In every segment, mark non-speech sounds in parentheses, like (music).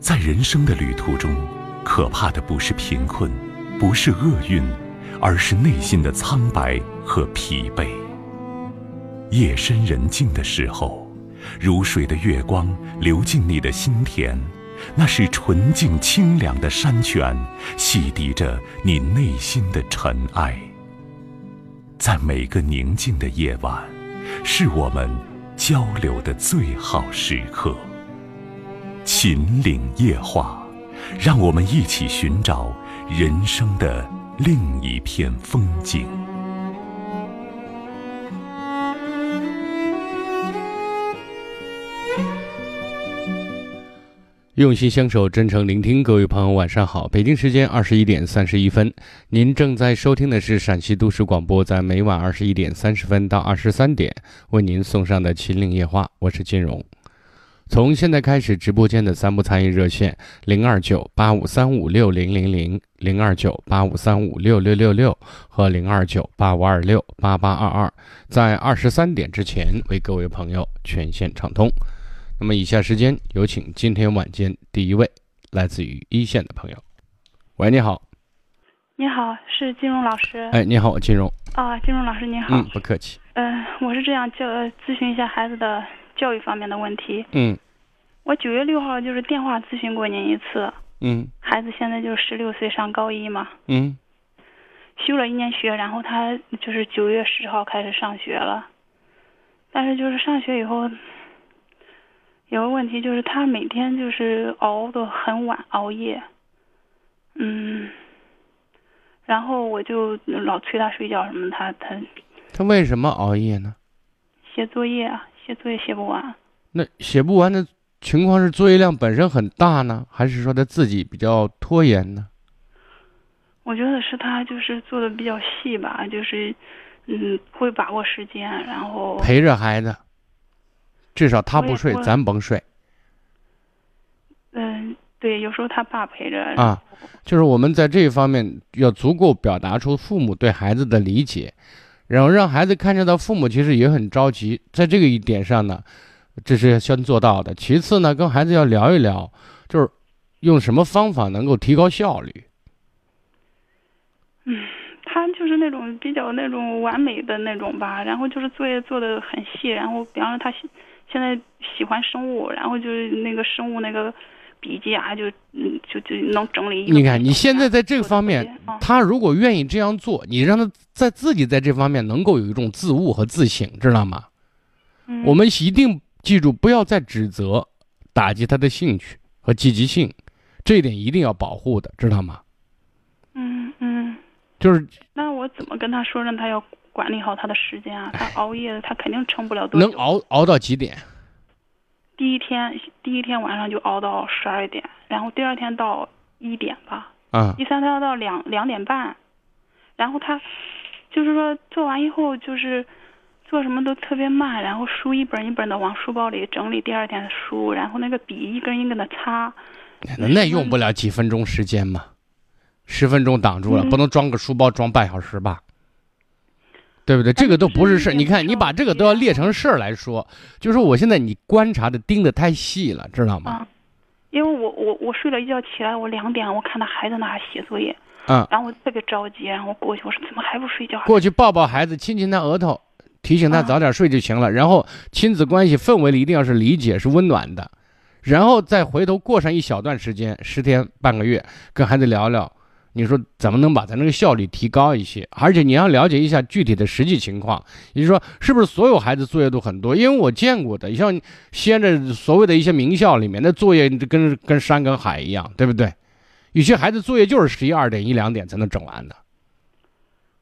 在人生的旅途中，可怕的不是贫困，不是厄运，而是内心的苍白和疲惫。夜深人静的时候，如水的月光流进你的心田，那是纯净清凉的山泉，洗涤着你内心的尘埃。在每个宁静的夜晚，是我们交流的最好时刻。秦岭夜话，让我们一起寻找人生的另一片风景。用心相守，真诚聆听，各位朋友，晚上好！北京时间二十一点三十一分，您正在收听的是陕西都市广播，在每晚二十一点三十分到二十三点为您送上的《秦岭夜话》，我是金荣。从现在开始，直播间的三部参与热线零二九八五三五六零零零、零二九八五三五六六六六和零二九八五二六八八二二，在二十三点之前为各位朋友全线畅通。那么，以下时间有请今天晚间第一位来自于一线的朋友。喂，你好。你好，是金融老师。哎，你好，金融。啊，金融老师您好。嗯，不客气。嗯，我是这样教咨询一下孩子的。教育方面的问题。嗯，我九月六号就是电话咨询过您一次。嗯，孩子现在就是十六岁，上高一嘛。嗯，休了一年学，然后他就是九月十号开始上学了。但是就是上学以后，有个问题就是他每天就是熬的很晚，熬夜。嗯，然后我就老催他睡觉什么，他他。他为什么熬夜呢？写作业啊。写作业写不完，那写不完的情况是作业量本身很大呢，还是说他自己比较拖延呢？我觉得是他就是做的比较细吧，就是嗯会把握时间，然后陪着孩子，至少他不睡，咱甭睡。嗯，对，有时候他爸陪着啊，就是我们在这一方面要足够表达出父母对孩子的理解。然后让孩子看见到父母其实也很着急，在这个一点上呢，这是先做到的。其次呢，跟孩子要聊一聊，就是用什么方法能够提高效率。嗯，他就是那种比较那种完美的那种吧，然后就是作业做的很细，然后比方说他现在喜欢生物，然后就是那个生物那个。笔记啊，就嗯，就就能整理。你看，你现在在这个方面，他如果愿意这样做，你让他在自己在这方面能够有一种自悟和自省，知道吗？我们一定记住，不要再指责、打击他的兴趣和积极性，这一点一定要保护的，知道吗？嗯嗯。就是。那我怎么跟他说，让他要管理好他的时间啊？他熬夜，他肯定撑不了多久。能熬熬到几点？第一天第一天晚上就熬到十二点，然后第二天到一点吧，啊，第三天到两两点半，然后他就是说做完以后就是做什么都特别慢，然后书一本一本的往书包里整理第二天的书，然后那个笔一根一根的擦，那用不了几分钟时间嘛，十分钟挡住了，不能装个书包装半小时吧。对不对？这个都不是事儿。你看，你把这个都要列成事儿来说，就是我现在你观察的盯的太细了，知道吗？因为我我我睡了一觉起来，我两点我看到孩子那还写作业，嗯，然后我特别着急，然后我过去我说怎么还不睡觉？过去抱抱孩子，亲亲他额头，提醒他早点睡就行了。然后亲子关系氛围里一定要是理解是温暖的，然后再回头过上一小段时间，十天半个月，跟孩子聊聊。你说怎么能把咱这个效率提高一些？而且你要了解一下具体的实际情况，也就是说，是不是所有孩子作业都很多？因为我见过的，像西安的所谓的一些名校里面那作业，跟跟山跟海一样，对不对？有些孩子作业就是十一二点、一两点才能整完的。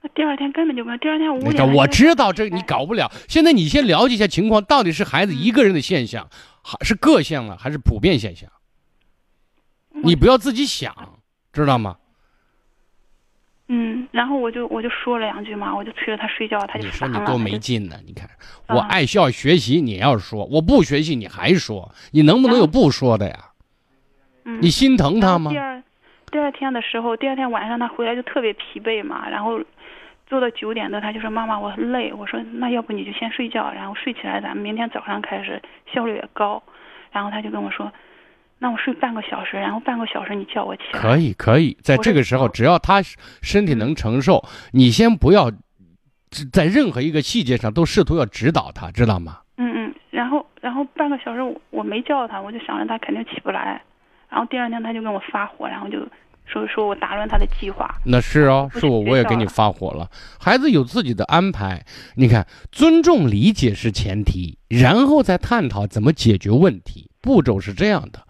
那第二天根本就没有，第二天五点。我知道这你搞不了。现在你先了解一下情况，到底是孩子一个人的现象，还是个性了，还是普遍现象？你不要自己想，知道吗？嗯，然后我就我就说了两句嘛，我就催着他睡觉，他就你说你多没劲呢！你看，我爱笑学习，你要说我不学习，你还说，你能不能有不说的呀？嗯，你心疼他吗？第二第二天的时候，第二天晚上他回来就特别疲惫嘛，然后做到九点多，他就说妈妈我累，我说那要不你就先睡觉，然后睡起来咱们明天早上开始效率也高，然后他就跟我说。那我睡半个小时，然后半个小时你叫我起来。可以，可以，在这个时候，只要他身体能承受，你先不要在任何一个细节上都试图要指导他，知道吗？嗯嗯，然后然后半个小时我我没叫他，我就想着他肯定起不来，然后第二天他就跟我发火，然后就说说我打乱他的计划。那是哦，是我我也给你发火了。孩子有自己的安排，你看，尊重理解是前提，然后再探讨怎么解决问题，步骤是这样的。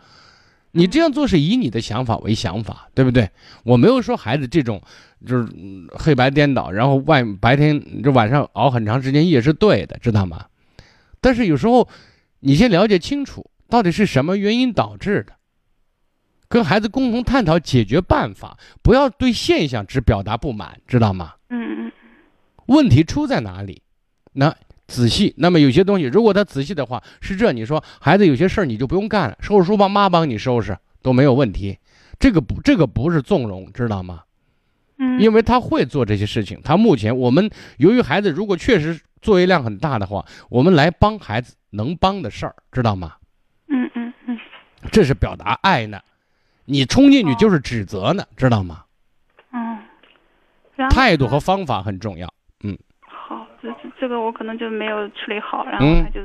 你这样做是以你的想法为想法，对不对？我没有说孩子这种就是黑白颠倒，然后外白天这晚上熬很长时间夜是对的，知道吗？但是有时候你先了解清楚到底是什么原因导致的，跟孩子共同探讨解决办法，不要对现象只表达不满，知道吗？嗯嗯。问题出在哪里？那。仔细，那么有些东西，如果他仔细的话，是这。你说孩子有些事儿你就不用干了，收拾书包妈帮你收拾都没有问题。这个不，这个不是纵容，知道吗？嗯，因为他会做这些事情。他目前我们由于孩子如果确实作业量很大的话，我们来帮孩子能帮的事儿，知道吗？嗯嗯嗯，这是表达爱呢。你冲进去就是指责呢，知道吗？嗯，态度和方法很重要。嗯，好这这个我可能就没有处理好，然后他就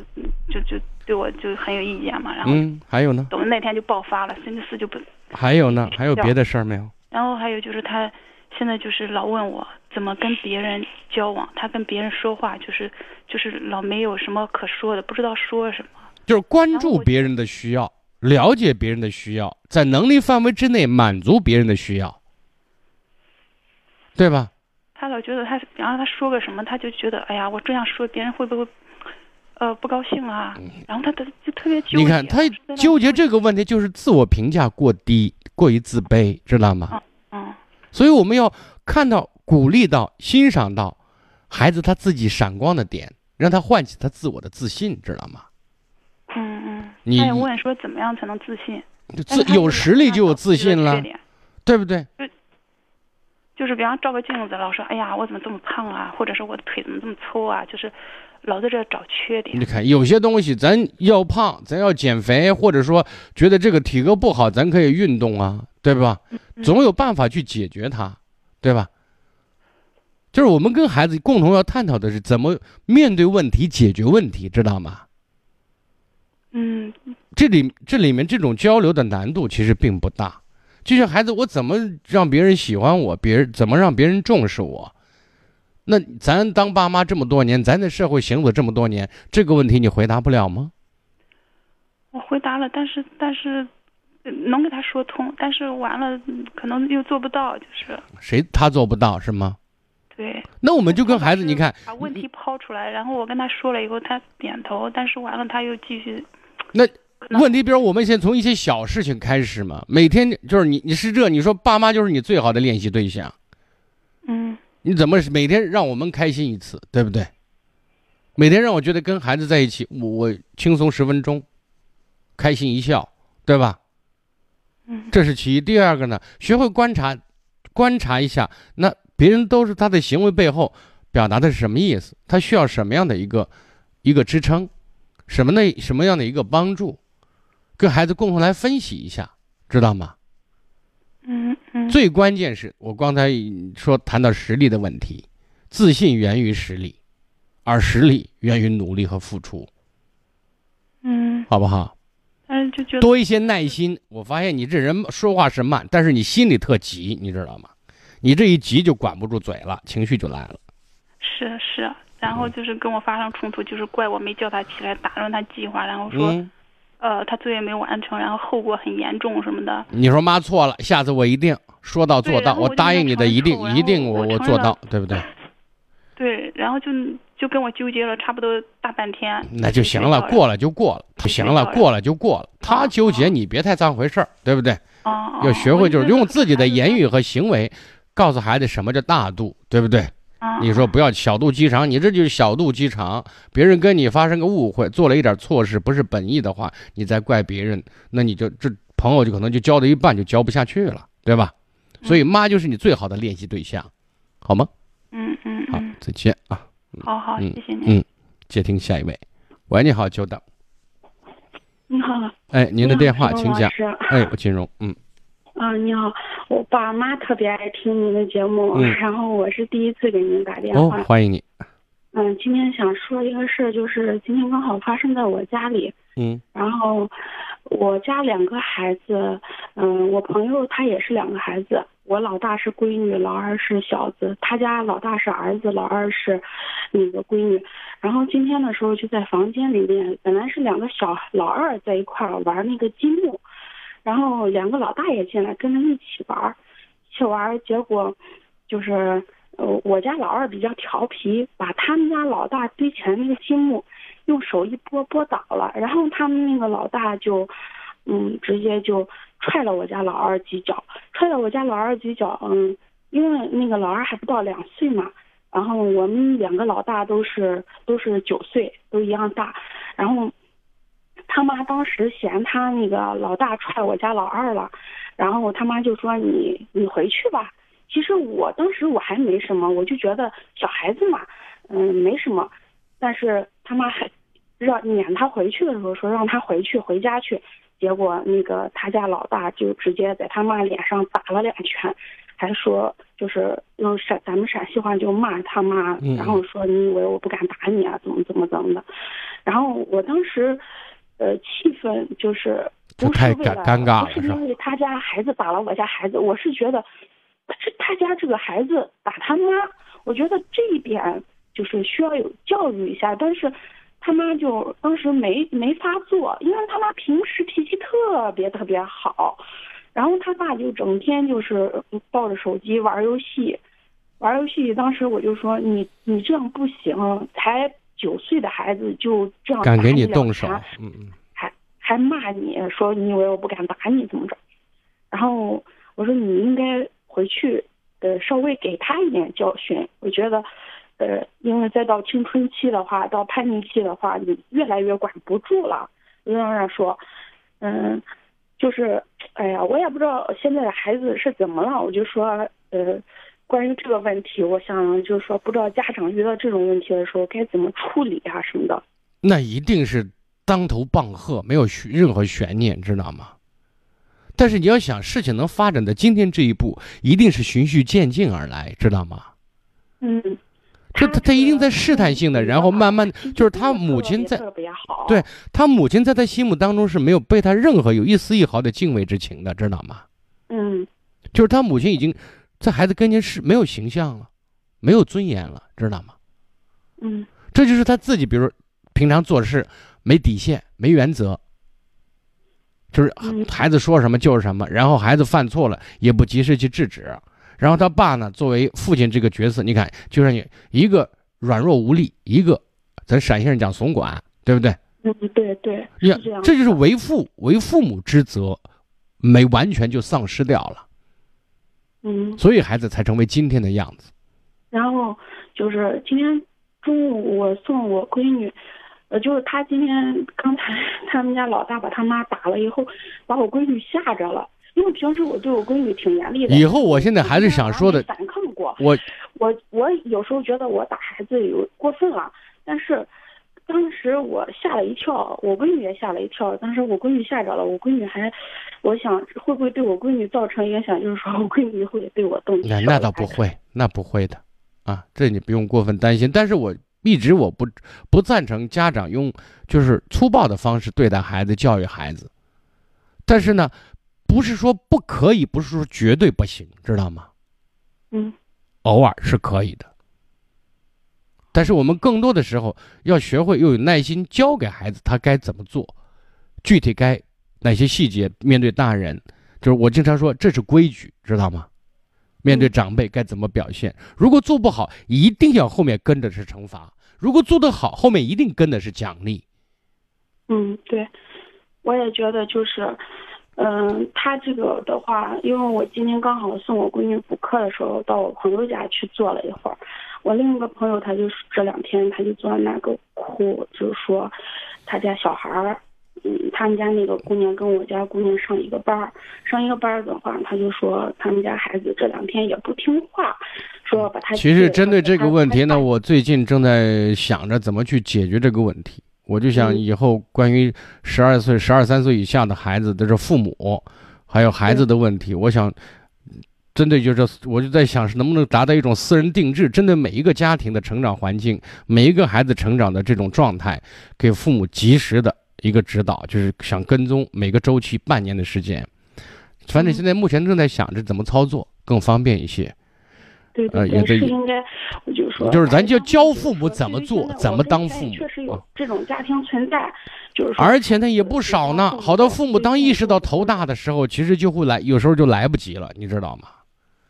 就就对我就很有意见嘛，然后嗯，还有呢，等于那天就爆发了，星期四就不还有呢，还有别的事儿没有？然后还有就是他现在就是老问我怎么跟别人交往，他跟别人说话就是就是老没有什么可说的，不知道说什么，就是关注别人的需要，了解别人的需要，在能力范围之内满足别人的需要，对吧？他老觉得他，然后他说个什么，他就觉得，哎呀，我这样说别人会不会，呃，不高兴啊？然后他他就特别纠结。你看他纠结这个问题，就是自我评价过低，过于自卑，知道吗？嗯。所以我们要看到、鼓励到、欣赏到孩子他自己闪光的点，让他唤起他自我的自信，知道吗？你问说怎么样才能自信？自有实力就有自信了，对不对？就是比方照个镜子，老说：“哎呀，我怎么这么胖啊？”或者是我的腿怎么这么粗啊？就是老在这找缺点。你看，有些东西咱要胖，咱要减肥，或者说觉得这个体格不好，咱可以运动啊，对吧？总有办法去解决它，对吧？就是我们跟孩子共同要探讨的是怎么面对问题、解决问题，知道吗？嗯，这里这里面这种交流的难度其实并不大。就像孩子，我怎么让别人喜欢我？别人怎么让别人重视我？那咱当爸妈这么多年，咱在社会行走这么多年，这个问题你回答不了吗？我回答了，但是但是能给他说通，但是完了可能又做不到，就是谁他做不到是吗？对。那我们就跟孩子，你看把问题抛出来，然后我跟他说了以后，他点头，但是完了他又继续那。问题，比如我们先从一些小事情开始嘛。每天就是你，你是这，你说爸妈就是你最好的练习对象。嗯。你怎么每天让我们开心一次，对不对？每天让我觉得跟孩子在一起，我我轻松十分钟，开心一笑，对吧？嗯。这是其一。第二个呢，学会观察，观察一下，那别人都是他的行为背后表达的是什么意思？他需要什么样的一个一个支撑？什么的什么样的一个帮助？跟孩子共同来分析一下，知道吗？嗯嗯。最关键是我刚才说谈到实力的问题，自信源于实力，而实力源于努力和付出。嗯。好不好？嗯，就觉得多一些耐心。我发现你这人说话是慢，但是你心里特急，你知道吗？你这一急就管不住嘴了，情绪就来了。是是，然后就是跟我发生冲突，就是怪我没叫他起来，打乱他计划，然后说。呃，他作业没有完成，然后后果很严重什么的。你说妈错了，下次我一定说到做到，我答应你的，一定一定我我做到，对不对？(laughs) 对，然后就就跟我纠结了差不多大半天。那就行了，过了就过了，不行了，过了就过了。他纠结，你别太当回事儿，对不对？要学会就是用自己的言语和行为，告诉孩子什么叫大度，对不对？你说不要小肚鸡肠，你这就是小肚鸡肠。别人跟你发生个误会，做了一点错事，不是本意的话，你再怪别人，那你就这朋友就可能就交到一半就交不下去了，对吧？所以妈就是你最好的练习对象，好吗？嗯嗯。好，再见啊。好好，谢谢你。嗯，接听下一位。喂，你好，久等。你好，哎，您的电话，请讲。哎，我金荣，嗯，啊，你好，我爸妈特别爱听您的节目，嗯然后我是第一次给您打电哦话。，欢迎你，嗯，今天想说一个事儿，就是今天刚好发生在我家里，嗯然后我家两个孩子，嗯，我朋友他也是两个孩子，我老大是闺女，老二是小子，他家老大是儿子，老二是那个闺女。然后今天的时候就在房间里面，本来是两个小老二在一块儿玩那个积木，然后两个老大也进来跟着一起玩儿，一起玩儿，结果就是呃我家老二比较调皮，把他们家老大堆起来那个积木用手一拨拨倒了，然后他们那个老大就嗯直接就踹了我家老二几脚，踹了我家老二几脚，嗯，因为那个老二还不到两岁嘛。然后我们两个老大都是都是九岁，都一样大。然后他妈当时嫌他那个老大踹我家老二了，然后他妈就说你你回去吧。其实我当时我还没什么，我就觉得小孩子嘛，嗯，没什么。但是他妈还让撵他回去的时候说让他回去回家去，结果那个他家老大就直接在他妈脸上打了两拳，还说就是用陕咱们陕西话就骂他妈，嗯然后说你以为我不敢打你啊，怎么怎么怎么的。然后我当时，呃，气氛就是不是为了尴尴尬是是因为他家孩子打了我家孩子，我是觉得这他家这个孩子打他妈，我觉得这一点就是需要有教育一下，但是。他妈就当时没没发作，因为他妈平时脾气特别特别好，然后他爸就整天就是抱着手机玩游戏，玩游戏。当时我就说你你这样不行，才九岁的孩子就这样敢给你动手，嗯嗯，还还骂你说你以为我不敢打你怎么着？然后我说你应该回去呃稍微给他一点教训。我觉得呃，因为再到青春期的话，到叛逆期的话，你越来越管不住了。就让人说，嗯，就是哎呀，我也不知道现在的孩子是怎么了。我就说呃。关于这个问题，我想就是说，不知道家长遇到这种问题的时候该怎么处理啊什么的。那一定是当头棒喝，没有悬任何悬念，知道吗？但是你要想事情能发展到今天这一步，一定是循序渐进而来，知道吗？嗯，这他他一定在试探性的，然后慢慢就是他母亲在特别好，对他母亲在他心目当中是没有被他任何有一丝一毫的敬畏之情的，知道吗？嗯就是他母亲已经在孩子跟前是没有形象了，没有尊严了，知道吗？嗯这就是他自己，比如平常做事没底线、没原则，就是嗯孩子说什么就是什么，然后孩子犯错了也不及时去制止，然后他爸呢，作为父亲这个角色，你看，就让你一个软弱无力，一个咱陕西人讲怂管，对不对？嗯，对对，这就是为父为父母之责，没完全就丧失掉了，嗯，所以孩子才成为今天的样子。然后就是今天中午我送我闺女，呃，就是她今天刚才他们家老大把他妈打了以后，把我闺女吓着了。因为平时我对我闺女挺严厉的。以后我现在还是想说的反抗过。我我我有时候觉得我打孩子有过分了，但是当时我吓了一跳，我闺女也吓了一跳。当时我闺女吓着了，我闺女还，我想会不会对我闺女造成影响？就是说我闺女以后也对我动手。那那倒不会，那不会的，啊，这你不用过分担心。但是我一直我不不赞成家长用就是粗暴的方式对待孩子、教育孩子。但是呢，不是说不可以，不是说绝对不行，知道吗？嗯偶尔是可以的。但是我们更多的时候要学会又有耐心教给孩子他该怎么做，具体该哪些细节面对大人，就是我经常说这是规矩，知道吗？面对长辈该怎么表现？如果做不好，一定要后面跟着是惩罚；如果做得好，后面一定跟的是奖励。嗯，对，我也觉得就是，嗯、他这个的话，因为我今天刚好送我闺女补课的时候，到我朋友家去坐了一会儿。我另一个朋友，他就是这两天他就坐在那个哭，就是说他家小孩儿，嗯，他们家那个姑娘跟我家姑娘上一个班儿，上一个班儿的话，他就说他们家孩子这两天也不听话，说把他其实针对这个问题呢，我最近正在想着怎么去解决这个问题。我就想以后关于十二岁、十二三岁以下的孩子的这父母，还有孩子的问题，我想针对就是我就在想是能不能达到一种私人定制，针对每一个家庭的成长环境、每一个孩子成长的这种状态，给父母及时的一个指导，就是想跟踪每个周期半年的时间。反正现在目前正在想着怎么操作更方便一些。对对对，是应该，我就说，就是咱就教父母怎么做，怎么当父母。确实有这种家庭存在，就是而且呢也不少呢。好多父母当意识到头大的时候，其实就会来，有时候就来不及了，你知道吗？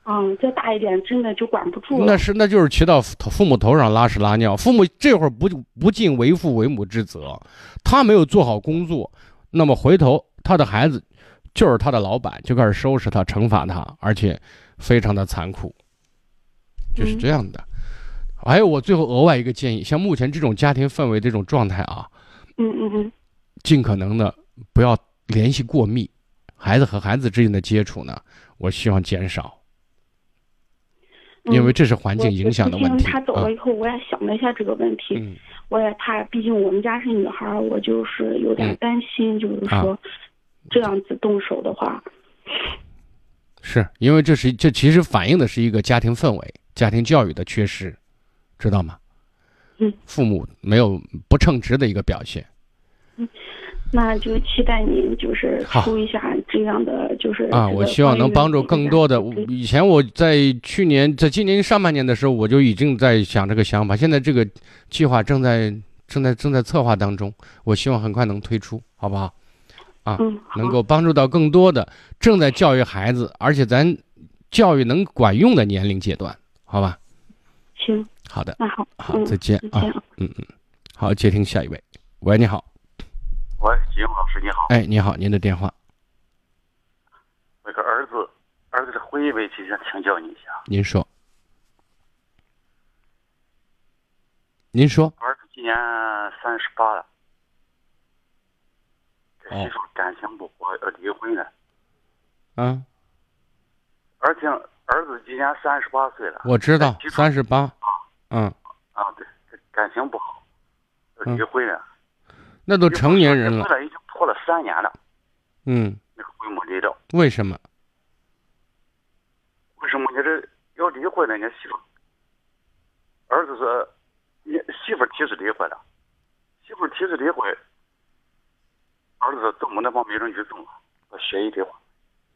嗯，再大一点，真的就管不住了。那是，那就是骑到父母头上拉屎拉尿。父母这会儿不不尽为父为母之责，他没有做好工作，那么回头他的孩子就是他的老板，就开始收拾他、惩罚他，而且非常的残酷。就是这样的，还有我最后额外一个建议，像目前这种家庭氛围这种状态啊，嗯嗯嗯，尽可能的不要联系过密，孩子和孩子之间的接触呢，我希望减少，因为这是环境影响的问题。他走了以后，我也想了一下这个问题，我也怕，毕竟我们家是女孩，我就是有点担心，就是说这样子动手的话，是因为这是这其实反映的是一个家庭氛围。家庭教育的缺失，知道吗？嗯，父母没有不称职的一个表现。嗯，那就期待您就是出一下这样的，就是啊，我希望能帮助更多的。以前我在去年，在今年上半年的时候，我就已经在想这个想法。现在这个计划正在正在正在策划当中，我希望很快能推出，好不好？啊，能够帮助到更多的正在教育孩子，而且咱教育能管用的年龄阶段。好吧，行，好的，那好，好，再见啊，嗯嗯，好，接听下一位，喂，你好，喂，吉勇老师你好，哎，你好，您的电话，那个儿子，儿子的婚姻问题想请教你一下，您说，您说，儿子今年三十八了，这媳妇感情不和，要离婚了，嗯，而且。儿子今年三十八岁了，我知道三十八啊，嗯啊，对，感情不好，离婚了。那都成年人了，已经拖了三年了。嗯，那个婚没离了。为什么？为什么你这要离婚了？你媳妇，儿子说，你媳妇提出离婚了，媳妇提出离婚，儿子说怎么能帮民政局送啊？协议离婚。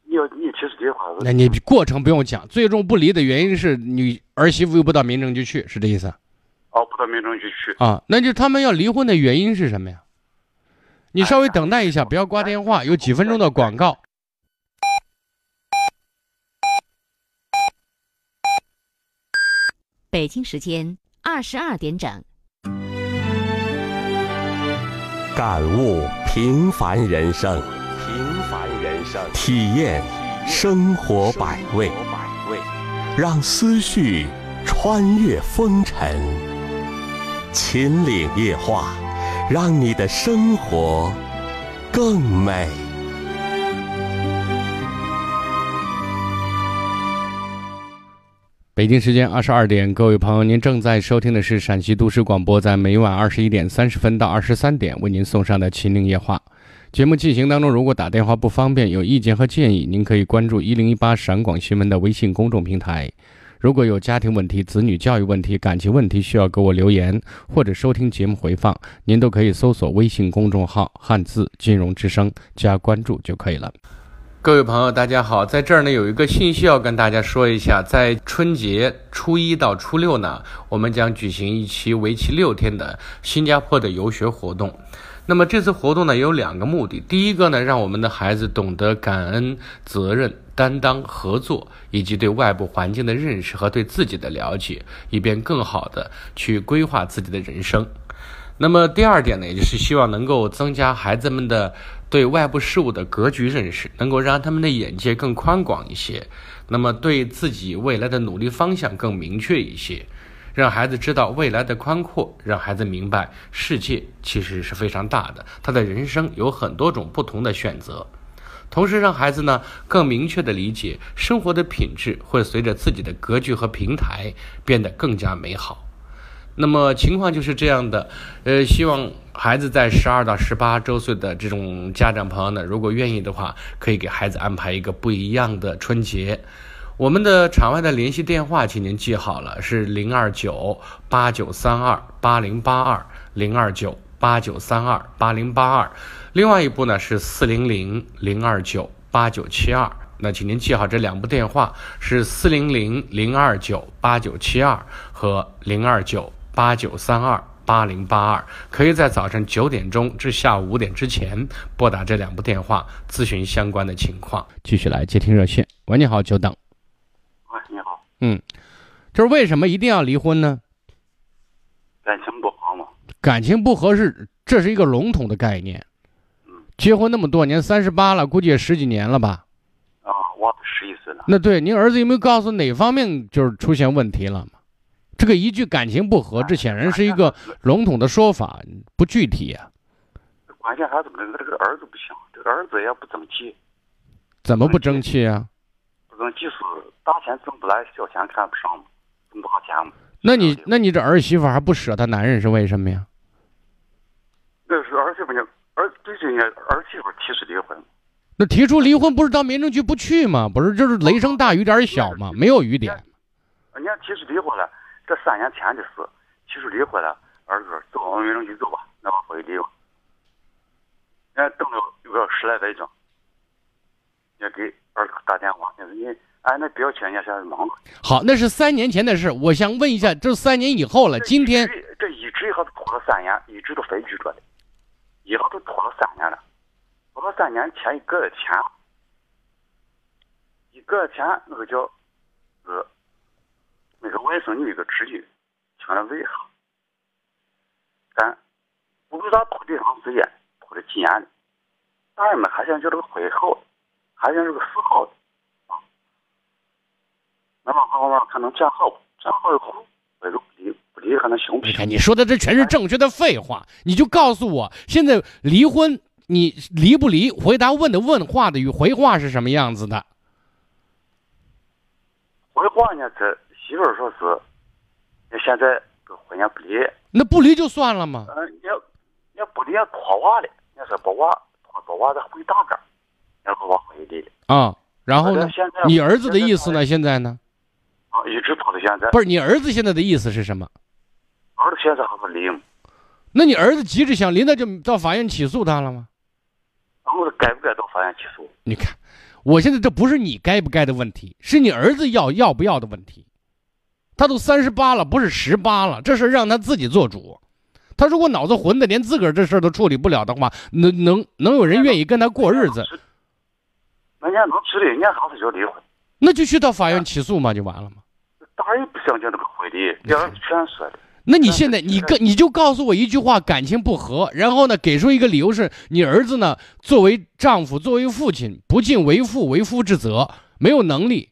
你要你提出这话，那你过程不用讲，最终不离的原因是你儿媳妇又不到民政局去，是这意思？哦，不到民政局去啊？那就他们要离婚的原因是什么呀？你稍微等待一下，不要挂电话，有几分钟的广告。北京时间二十二点整，感悟平凡人生。体验生活百味，让思绪穿越风尘。秦岭夜话，让你的生活更美。北京时间二十二点，各位朋友，您正在收听的是陕西都市广播，在每晚二十一点三十分到二十三点为您送上的秦岭夜话。节目进行当中，如果打电话不方便，有意见和建议，您可以关注一零一八陕广新闻的微信公众平台。如果有家庭问题、子女教育问题、感情问题需要给我留言，或者收听节目回放，您都可以搜索微信公众号“汉字金融之声”加关注就可以了。各位朋友，大家好，在这儿呢有一个信息要跟大家说一下，在春节初一到初六呢，我们将举行一期为期六天的新加坡的游学活动。那么这次活动呢有两个目的，第一个呢，让我们的孩子懂得感恩、责任、担当、合作，以及对外部环境的认识和对自己的了解，以便更好的去规划自己的人生。那么第二点呢，也就是希望能够增加孩子们的对外部事物的格局认识，能够让他们的眼界更宽广一些，那么对自己未来的努力方向更明确一些。让孩子知道未来的宽阔，让孩子明白世界其实是非常大的，他的人生有很多种不同的选择。同时，让孩子呢更明确地理解，生活的品质会随着自己的格局和平台变得更加美好。那么情况就是这样的，呃，希望孩子在十二到十八周岁的这种家长朋友呢，如果愿意的话，可以给孩子安排一个不一样的春节。我们的场外的联系电话，请您记好了，是零二九八九三二八零八二零二九八九三二八零八二。另外一部呢是四零零零二九八九七二。那请您记好这两部电话是四零零零二九八九七二和零二九八九三二八零八二，可以在早晨九点钟至下午五点之前拨打这两部电话咨询相关的情况。继续来接听热线，喂，你好，久等。嗯，就是为什么一定要离婚呢？感情不好嘛？感情不合适，这是一个笼统的概念。嗯结婚那么多年，三十八了，估计也十几年了吧？啊，我十一岁了。那对，您儿子有没有告诉哪方面就是出现问题了吗？这个一句感情不和，这显然是一个笼统的说法，不具体呀、关键还是跟这个儿子不行，这个儿子也不争气，怎么不争气啊？不争气是大钱挣不来，小钱看不上嘛，挣不上钱嘛。那你那你这儿媳妇还不舍她男人是为什么呀？那是儿媳妇呢，儿对这呢，儿媳妇提出离婚。那提出离婚不是到民政局不去吗？不是，就是雷声大雨点小吗？没有雨点。人家提出离婚了，这三年前的事，提出离婚了，儿子说走，往民政局走吧，那我回离吧。人家等了有个十来分钟，人家给儿子打电话，人说你，哎，那不要钱，人家现在忙着。好，那是三年前的事。我想问一下，这三年以后了，今天这一直这一直以后都拖了三年，一直都分居着的，以后都拖了三年了。拖了三年前一个月前，一个月前那个叫，呃，那个外甥女一个侄女，请了为啥？咱不知道拖多长时间，拖了几年了。大人们还想叫这个婚后，还想这个四号的啊。那么好嘛，看能加号不？见好以后，那就不离，不离还能行不行？你看你说的这全是正确的废话，你就告诉我，现在离婚你离不离？回答问的问话的与回话是什么样子的？回话呢，这媳妇儿说是，那现在这婚也不离，那不离就算了嘛？嗯，你要你要不离也拖娃了，你说把娃拖把娃再回大个儿，然后我回离了。啊，然后呢现在？你儿子的意思呢？现在呢？啊，一直拖到现在。不是你儿子现在的意思是什么？儿子现在还不离？那你儿子急着想离，那就到法院起诉他了吗？然后该不该到法院起诉？你看，我现在这不是你该不该的问题，是你儿子要要不要的问题。他都三十八了，不是十八了，这事让他自己做主。他如果脑子混的，连自个儿这事儿都处理不了的话，能能能有人愿意跟他过日子？人家能处理，人家还是要离婚。那就去到法院起诉嘛，就完了嘛。大人不想讲这个婚离，两人全说的。那你现在你跟你就告诉我一句话，感情不和，然后呢给出一个理由是你儿子呢作为丈夫作为父亲不尽为父为夫之责，没有能力，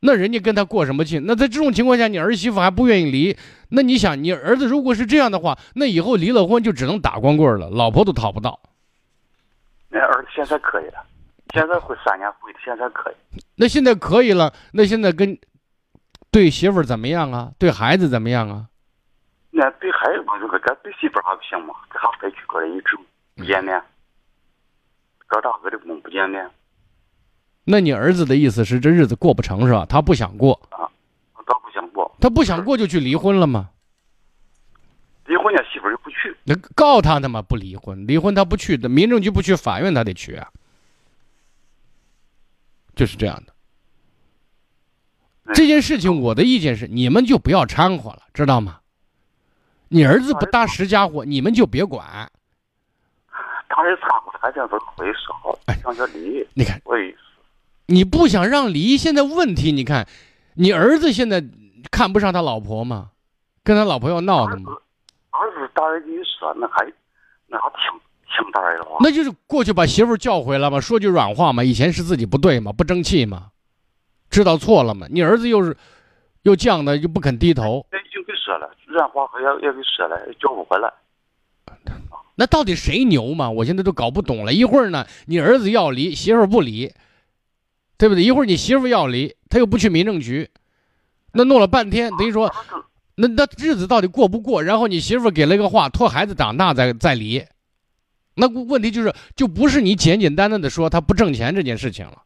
那人家跟他过什么劲？那在这种情况下，你儿媳妇还不愿意离，那你想你儿子如果是这样的话，那以后离了婚就只能打光棍了，老婆都讨不到。那儿子现在可以了，现在会三年会的，现在可以。那现在可以了，那现在跟对媳妇儿怎么样啊？对孩子怎么样啊？那对孩子嘛，这个咱对媳妇儿还不行嘛，这还分居个人一住不见面，个大哥的工不见面，那你儿子的意思是这日子过不成是吧？他不想过，啊，他不想过。他不想过就去离婚了吗？离婚家媳妇儿又不去，那告他他妈，不离婚，离婚他不去的，民政局不去，法院他得去啊，就是这样的。这件事情，我的意见是，你们就不要掺和了，知道吗？你儿子不搭实家伙，你们就别管。掺和，他想说回说好，想叫离。你看，你不想让离，现在问题你看，你儿子现在看不上他老婆吗？跟他老婆要闹的吗？，儿子大人一说，那还那还那就是过去把媳妇叫回来嘛，说句软话嘛，以前是自己不对嘛，不争气嘛，知道错了嘛。你儿子又是又犟的，又不肯低头，那已经给说了，软话也也给说了，叫不回来。那到底谁牛嘛？我现在都搞不懂了。一会儿呢，你儿子要离，媳妇不离，对不对？一会儿你媳妇要离，他又不去民政局，那弄了半天，等于说那那日子到底过不过？然后你媳妇给了一个话，拖孩子长大再再离，那问题就是就不是你简简单单的说他不挣钱这件事情了，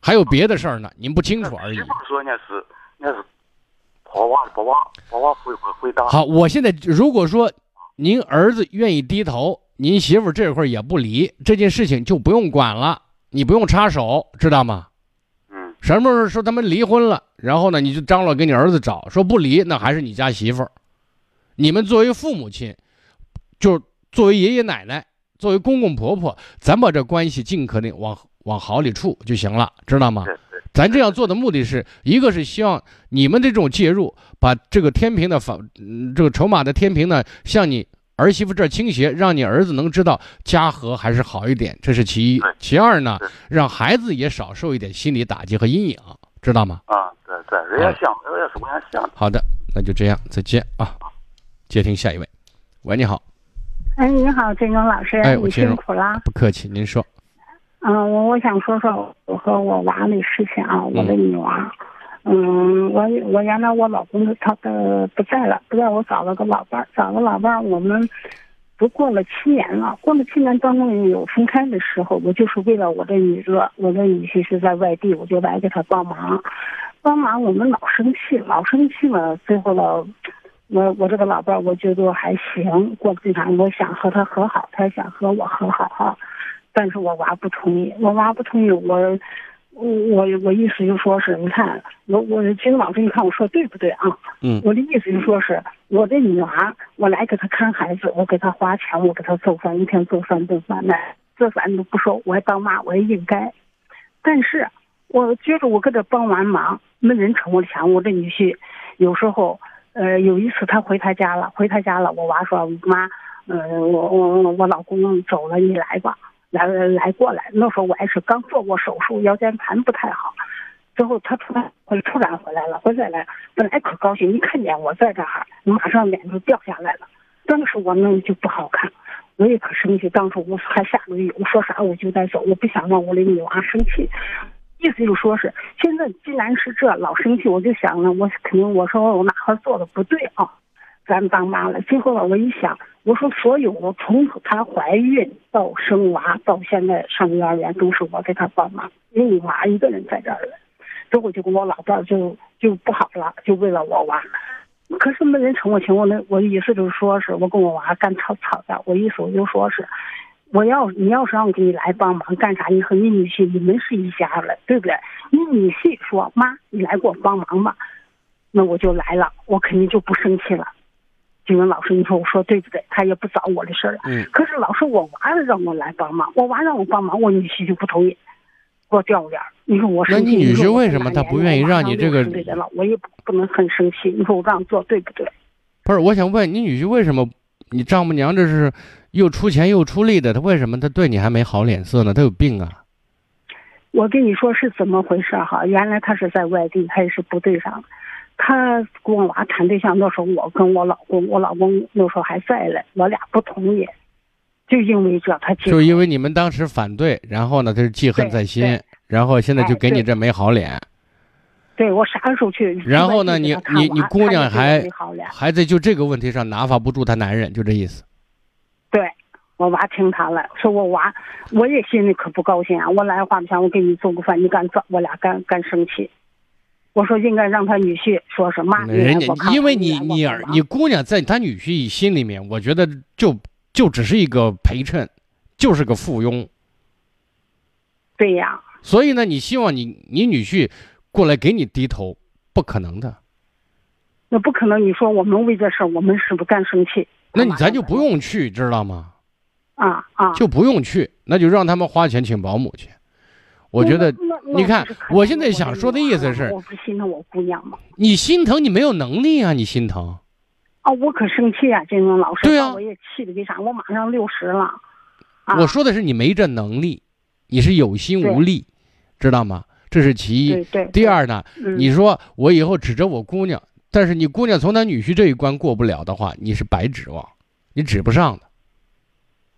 还有别的事儿呢，您不清楚而已。媳妇说那是那是把娃把娃把娃回回回答。好，我现在如果说您儿子愿意低头，您媳妇这会儿也不离，这件事情就不用管了，你不用插手，知道吗？嗯什么时候说他们离婚了，然后呢，你就张罗给你儿子找，说不离，那还是你家媳妇儿。你们作为父母亲，就作为爷爷奶奶，作为公公婆婆，咱把这关系尽可能往往好里处就行了，知道吗？咱这样做的目的是一个是希望你们的这种介入，把这个天平的反，嗯这个筹码的天平呢，向你儿媳妇这儿倾斜，让你儿子能知道家和还是好一点，这是其一。其二呢，让孩子也少受一点心理打击和阴影，知道吗？啊对对，人家想人家是我家想。好的，那就这样，再见啊！接听下一位，喂，你好，哎，你好，郑勇老师，你哎我辛苦了。不客气，您说，嗯、我我想说说我和我娃的事情啊，我的女儿。嗯，我我原来我老公他的不在了，不在我找了个老伴儿，找个老伴儿，我们都过了七年了。过了七年当中有分开的时候，我就是为了我的女儿，我的女婿是在外地，我就来给他帮忙。帮忙我们老生气，老生气了，最后了。我我这个老伴儿，我觉得还行，过正常我想和他和好，他想和我和好哈，但是我娃不同意，我娃不同意，我我我我意思就说是，你看我我其实老师，你看我说对不对啊？嗯我的意思就说是我的女儿，我来给她看孩子，我给她花钱，我给她做饭，一天做三顿饭呢，这饭都不说，我还当妈我也应该，但是我觉得我给她帮完忙，没人成我的钱，我这女婿有时候。呃，有一次他回他家了，回他家了，我娃说妈，呃，我我我老公走了，你来吧，来来过来。那时候我还是刚做过手术，腰间盘不太好。之后他突然回突然回来了，回来了，本来可高兴，一看见我在这儿，马上脸就掉下来了。当时我弄就不好看，我也可生气。当时我还下了雨，我说啥我就得走，我不想让我的女娃生气。意思就说是，现在既然是这老生气，我就想了，我肯定我说我哪块做的不对啊，咱当妈了。最后了，我一想，我说所有我从她怀孕到生娃到现在上幼儿园都是我给她帮忙，因为娃一个人在这儿了。之后就跟我老伴儿就就不好了，就为了我娃。可是没人成我情，我那我的意思就是说是我跟我娃干吵吵架，我意思我就说是。我要你要是让我给你来帮忙干啥？你和你女婿你们是一家了，对不对？你女婿说妈，你来给我帮忙吧，那我就来了，我肯定就不生气了。金文老师，你说我说对不对？他也不找我的事儿。嗯。可是老师我娃让我来帮忙，我娃让我帮忙，我女婿就不同意，给我掉脸儿。你说我生气。那你女婿为什么他他不愿意让你这个？对了，我也不不能很生气。你说我这样做对不对？不是，我想问你女婿为什么？你丈母娘这是又出钱又出力的，他为什么他对你还没好脸色呢？他有病啊！我跟你说是怎么回事哈？原来他是在外地，他也是部队上的。他跟我娃谈对象那时候，我跟我老公，我老公那时候还在嘞，我俩不同意，就因为这他就因为你们当时反对，然后呢，他是记恨在心，然后现在就给你这没好脸。对我啥时候去？然后呢，你你你姑娘还还在就这个问题上拿发不住他男人，就这意思。对。我娃听他了，说我娃，我也心里可不高兴啊！我来话不想，我给你做个饭，你敢做，我俩敢敢生气。我说应该让他女婿说是妈，人家因为你你儿你姑娘在他女婿心里面，我觉得就就只是一个陪衬，就是个附庸。对呀。所以呢，你希望你你女婿过来给你低头，不可能的。那不可能！你说我们为这事儿，我们是不干生气？那你咱就不用去，知道吗？啊啊！就不用去，那就让他们花钱请保姆去。我觉得，你看，我现在想说的意思是，我不心疼我姑娘吗？你心疼，你没有能力啊！你心疼。啊，我可生气啊！金荣老师，对啊，我也气的，为啥？我马上六十了。啊、我说的是你没这能力，你是有心无力，知道吗？这是其一。第二呢，嗯、你说我以后指着我姑娘，但是你姑娘从她女婿这一关过不了的话，你是白指望，你指不上的。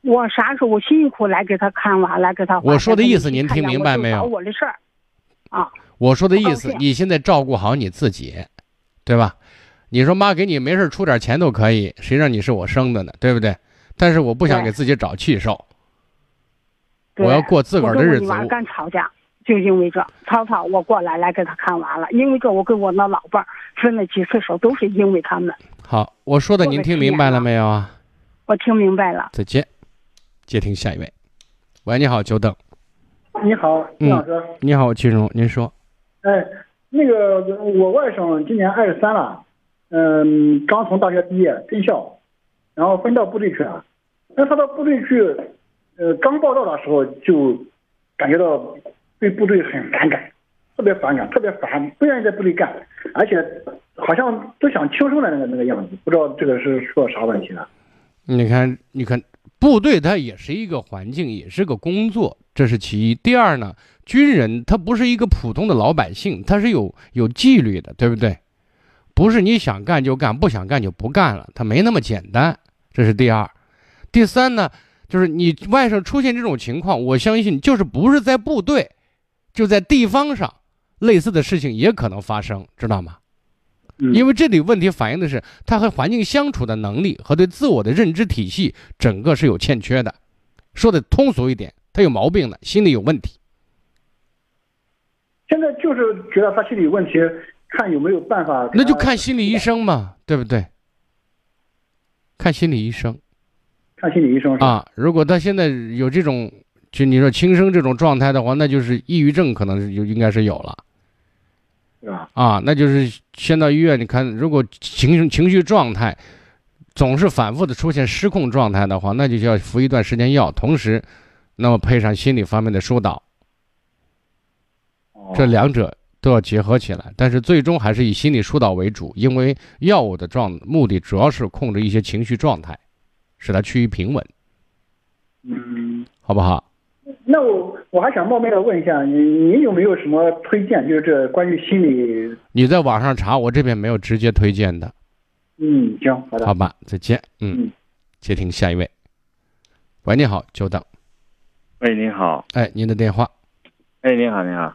我啥时候我辛辛苦来给他看娃，来给他。我说的意思您听明白没有？我的事儿，啊。我说的意思，你现在照顾好你自己，对吧？你说妈给你没事出点钱都可以，谁让你是我生的呢？对不对？但是我不想给自己找气受，我要过自个儿的日子。我跟我刚吵架，就因为这吵吵，我过来来给他看完了。因为这，我跟我那老伴儿分了几次手，都是因为他们。好，我说的您听明白了没有啊？我听明白了。再见，接听下一位。喂，你好，久等。你好，金老师。你好，金荣，您说。哎，那个我外甥今年二十三了，嗯，刚从大学毕业军校，然后分到部队去了。那他到部队去，呃，刚报道的时候就感觉到对部队很反感，特别反感，特别烦，不愿意在部队干，而且好像都想轻生的那个那个样子。不知道这个是出了啥问题了？你看，你看，部队它也是一个环境，也是个工作，这是其一。第二呢，军人他不是一个普通的老百姓，他是有有纪律的，对不对？不是你想干就干，不想干就不干了，他没那么简单。这是第二。第三呢，就是你外甥出现这种情况，我相信就是不是在部队，就在地方上，类似的事情也可能发生，知道吗？因为这里问题反映的是他和环境相处的能力和对自我的认知体系，整个是有欠缺的。说的通俗一点，他有毛病的，心理有问题。现在就是觉得他心理有问题，看有没有办法。那就看心理医生嘛，对不对？看心理医生。看心理医生啊！如果他现在有这种，就你说轻生这种状态的话，那就是抑郁症，可能是就应该是有了，是吧？啊，那就是先到医院。你看，如果情绪情绪状态总是反复的出现失控状态的话，那就需要服一段时间药，同时，那么配上心理方面的疏导，这两者都要结合起来。但是最终还是以心理疏导为主，因为药物的状目的主要是控制一些情绪状态。使它趋于平稳，嗯，好不好？那我我还想冒昧的问一下，你你有没有什么推荐？就是这关于心理，你在网上查，我这边没有直接推荐的。嗯，行，好的，好吧，再见。嗯，接听下一位。喂，你好，久等。喂，你好。哎，您的电话。哎，你好，你好。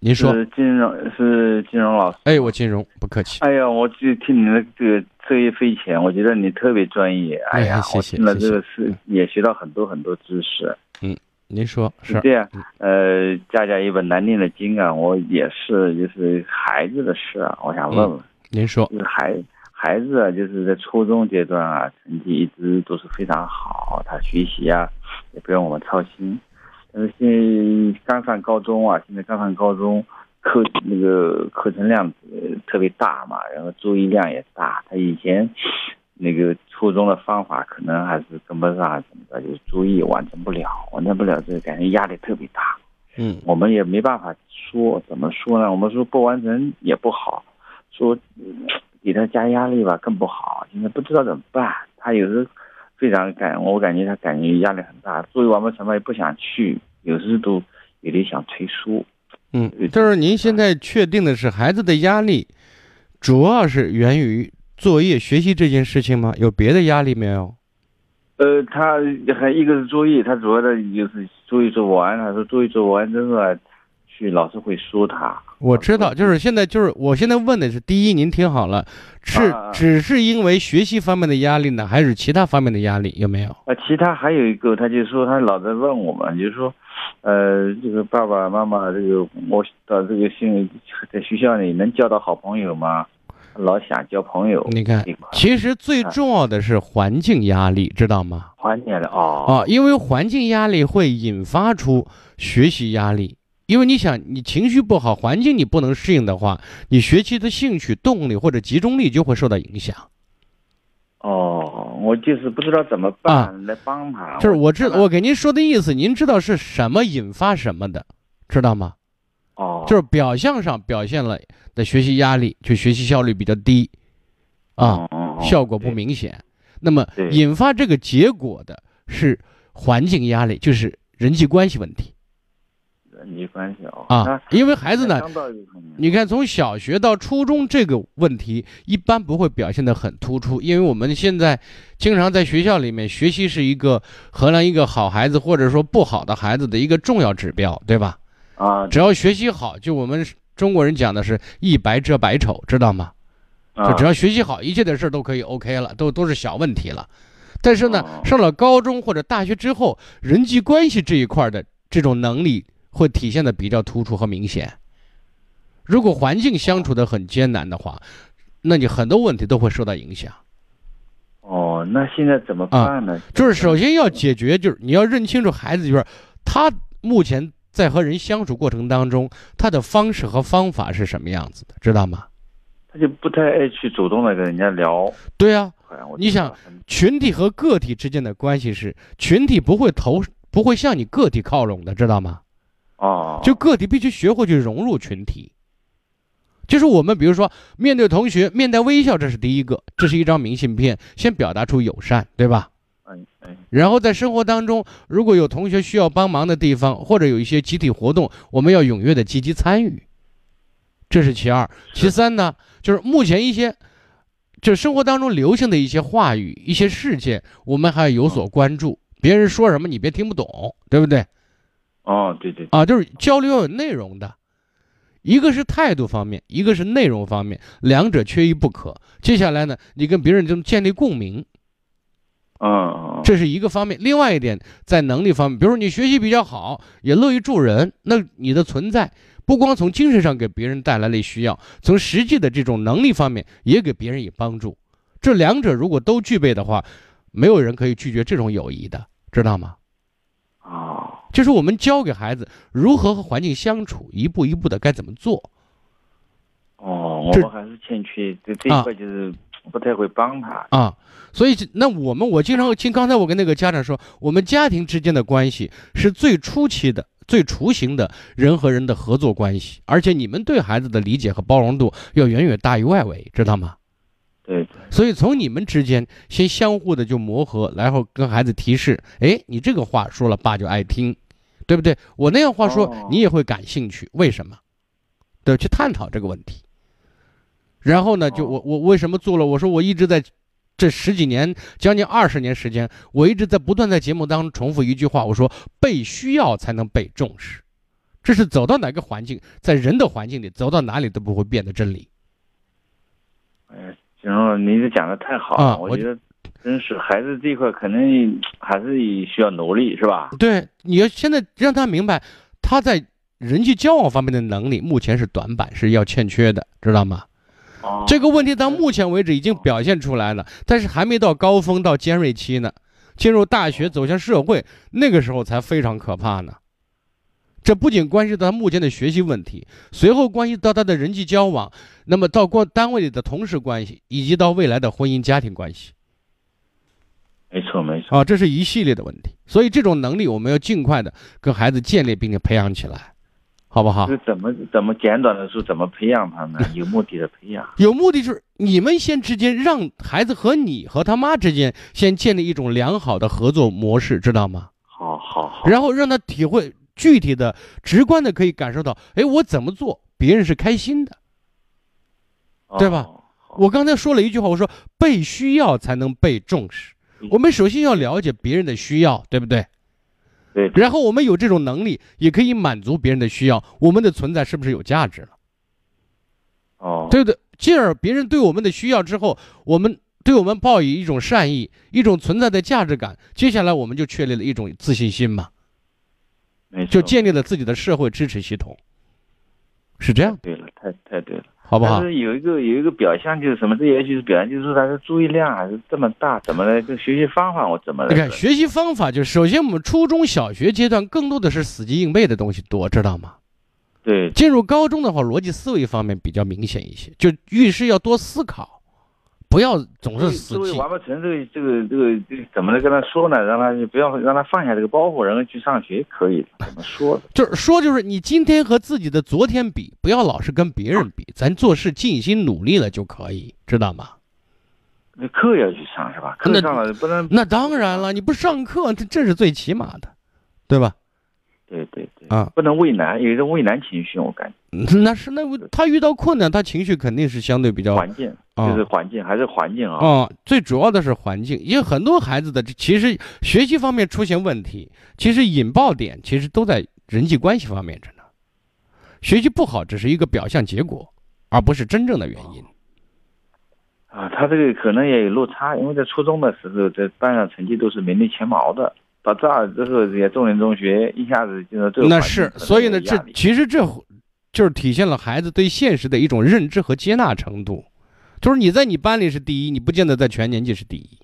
您说。是金融，是金融老师。哎，我金融，不客气。哎呀，我就听你的这个。这一费钱，我觉得你特别专业。哎呀，谢谢，那这个是也学到很多很多知识。嗯，您说是这样。呃，家家一本难念的经啊，我也是，就是孩子的事啊，我想问问。您说，就是孩孩子啊，就是在初中阶段啊，成绩一直都是非常好，他学习啊也不用我们操心。但是现在刚上高中啊，现在刚上高中。课那个课程量特别大嘛，然后注意量也大。他以前那个初中的方法可能还是跟不上，怎么着，就是注意完成不了，完成不了，这感觉压力特别大。嗯，我们也没办法说，怎么说呢？我们说不完成也不好，说给他加压力吧更不好。现在不知道怎么办。他有时非常感，我感觉他感觉压力很大，作为完不成吧也不想去，有时都有点想退缩。嗯，就是您现在确定的是孩子的压力，主要是源于作业学习这件事情吗？有别的压力没有？呃，他还一个是作业，他主要的就是作业做不完，他说作业做不完之后啊，去老师会说他。我知道，就是现在就是我现在问的是，第一，您听好了，是只是因为学习方面的压力呢，还是其他方面的压力？有没有？啊，其他还有一个，他就说他老在问我们，就是说。呃，这个爸爸妈妈，这个我到这个现在学校里能交到好朋友吗？老想交朋友。你看，其实最重要的是环境压力，知道吗？环境的哦。啊，因为环境压力会引发出学习压力。因为你想，你情绪不好，环境你不能适应的话，你学习的兴趣、动力或者集中力就会受到影响。哦，我就是不知道怎么办来帮他。就是我知，我给您说的意思，您知道是什么引发什么的，知道吗？哦，就是表象上表现了的学习压力，就学习效率比较低，啊，效果不明显。那么引发这个结果的是环境压力，就是人际关系问题。人际关系哦啊，因为孩子呢，你看从小学到初中这个问题一般不会表现得很突出，因为我们现在经常在学校里面学习是一个衡量一个好孩子或者说不好的孩子的一个重要指标，对吧？啊，只要学习好，就我们中国人讲的是一白遮百丑，知道吗？就只要学习好，一切的事都可以 OK 了，都都是小问题了。但是呢，上了高中或者大学之后，人际关系这一块的这种能力会体现的比较突出和明显。如果环境相处的很艰难的话，那你很多问题都会受到影响。哦，那现在怎么办呢？就是首先要解决，就是你要认清楚孩子，就是他目前在和人相处过程当中，他的方式和方法是什么样子的，知道吗？他就不太爱去主动的跟人家聊。对啊，你想群体和个体之间的关系是群体不会投不会向你个体靠拢的，知道吗？哦，就个体必须学会去融入群体。就是我们，比如说面对同学，面带微笑，这是第一个，这是一张明信片，先表达出友善，对吧？然后在生活当中，如果有同学需要帮忙的地方，或者有一些集体活动，我们要踊跃的积极参与。这是其二，其三呢，就是目前一些，就是生活当中流行的一些话语、一些事件，我们还要有所关注。别人说什么，你别听不懂，对不对？哦，对对。啊，就是交流要有内容的。一个是态度方面，一个是内容方面，两者缺一不可。接下来呢，你跟别人就建立共鸣，嗯，这是一个方面。另外一点，在能力方面，比如说你学习比较好，也乐于助人，那你的存在不光从精神上给别人带来了需要，从实际的这种能力方面也给别人以帮助。这两者如果都具备的话，没有人可以拒绝这种友谊的，知道吗？啊。就是我们教给孩子如何和环境相处，一步一步的该怎么做。哦，我们还是欠缺这这一块，就是不太会帮他啊。所以那我们我经常听刚才我跟那个家长说，我们家庭之间的关系是最初期的、最雏形的人和人的合作关系，而且你们对孩子的理解和包容度要远远大于外围，知道吗？对，所以从你们之间先相互的就磨合，然后跟孩子提示，哎，你这个话说了，爸就爱听。对不对？我那样话说，你也会感兴趣。为什么？对，去探讨这个问题。然后呢，就我我为什么做了？我说我一直在这十几年，将近二十年时间，我一直在不断在节目当中重复一句话：我说被需要才能被重视。这是走到哪个环境，在人的环境里，走到哪里都不会变的真理。哎，行了，您这讲的太好了，我觉得。真是孩子这一块可能还是需要努力，是吧？对，你要现在让他明白，他在人际交往方面的能力目前是短板，是要欠缺的，知道吗？哦，这个问题到目前为止已经表现出来了，但是还没到高峰，到尖锐期呢。进入大学，走向社会，那个时候才非常可怕呢。这不仅关系到他目前的学习问题，随后关系到他的人际交往，那么到过单位里的同事关系，以及到未来的婚姻家庭关系。没错，没错啊，这是一系列的问题，所以这种能力我们要尽快的跟孩子建立并且培养起来，好不好？是怎么怎么简短的说怎么培养他呢？(laughs) 有目的的培养，有目的就是你们先之间让孩子和你和他妈之间先建立一种良好的合作模式，知道吗？好好好，然后让他体会具体的、直观的可以感受到，哎，我怎么做别人是开心的，对吧？我刚才说了一句话，我说被需要才能被重视。我们首先要了解别人的需要，对不对？对。然后我们有这种能力，也可以满足别人的需要，我们的存在是不是有价值了？哦，对不对？进而别人对我们的需要之后，我们对我们报以一种善意，一种存在的价值感，接下来我们就确立了一种自信心嘛。就建立了自己的社会支持系统，是这样。对了。好不好？但是有一个有一个表象就是什么？这也许是表象，就是说他的注意量还是这么大，怎么来？这学习方法我怎么来？你看学习方法，就首先我们初中小学阶段更多的是死记硬背的东西多，知道吗？对。进入高中的话，逻辑思维方面比较明显一些，就遇事要多思考。不要总是死记。完不成这个这个这个这怎么跟他说呢？让他不要让他放下这个包袱，然后去上学可以？怎么说？就是说，就是你今天和自己的昨天比，不要老是跟别人比，咱做事尽心努力了就可以，知道吗？那课要去上是吧？课上了不能。那当然了，你不上课，这这是最起码的，对吧？对对对啊，不能畏难，有一种畏难情绪，我感觉 (laughs) 那是那他遇到困难，他情绪肯定是相对比较环境，就是环境还是环境啊。啊，最主要的是环境，因为很多孩子的其实学习方面出现问题，其实引爆点其实都在人际关系方面着呢。学习不好只是一个表象结果，而不是真正的原因。啊，他这个可能也有落差，因为在初中的时候，在班上成绩都是名列前茅的，到这儿之后，这些重点中学一下子进入这个那是，所以呢，这其实这就是体现了孩子对现实的一种认知和接纳程度。就是你在你班里是第一，你不见得在全年级是第一。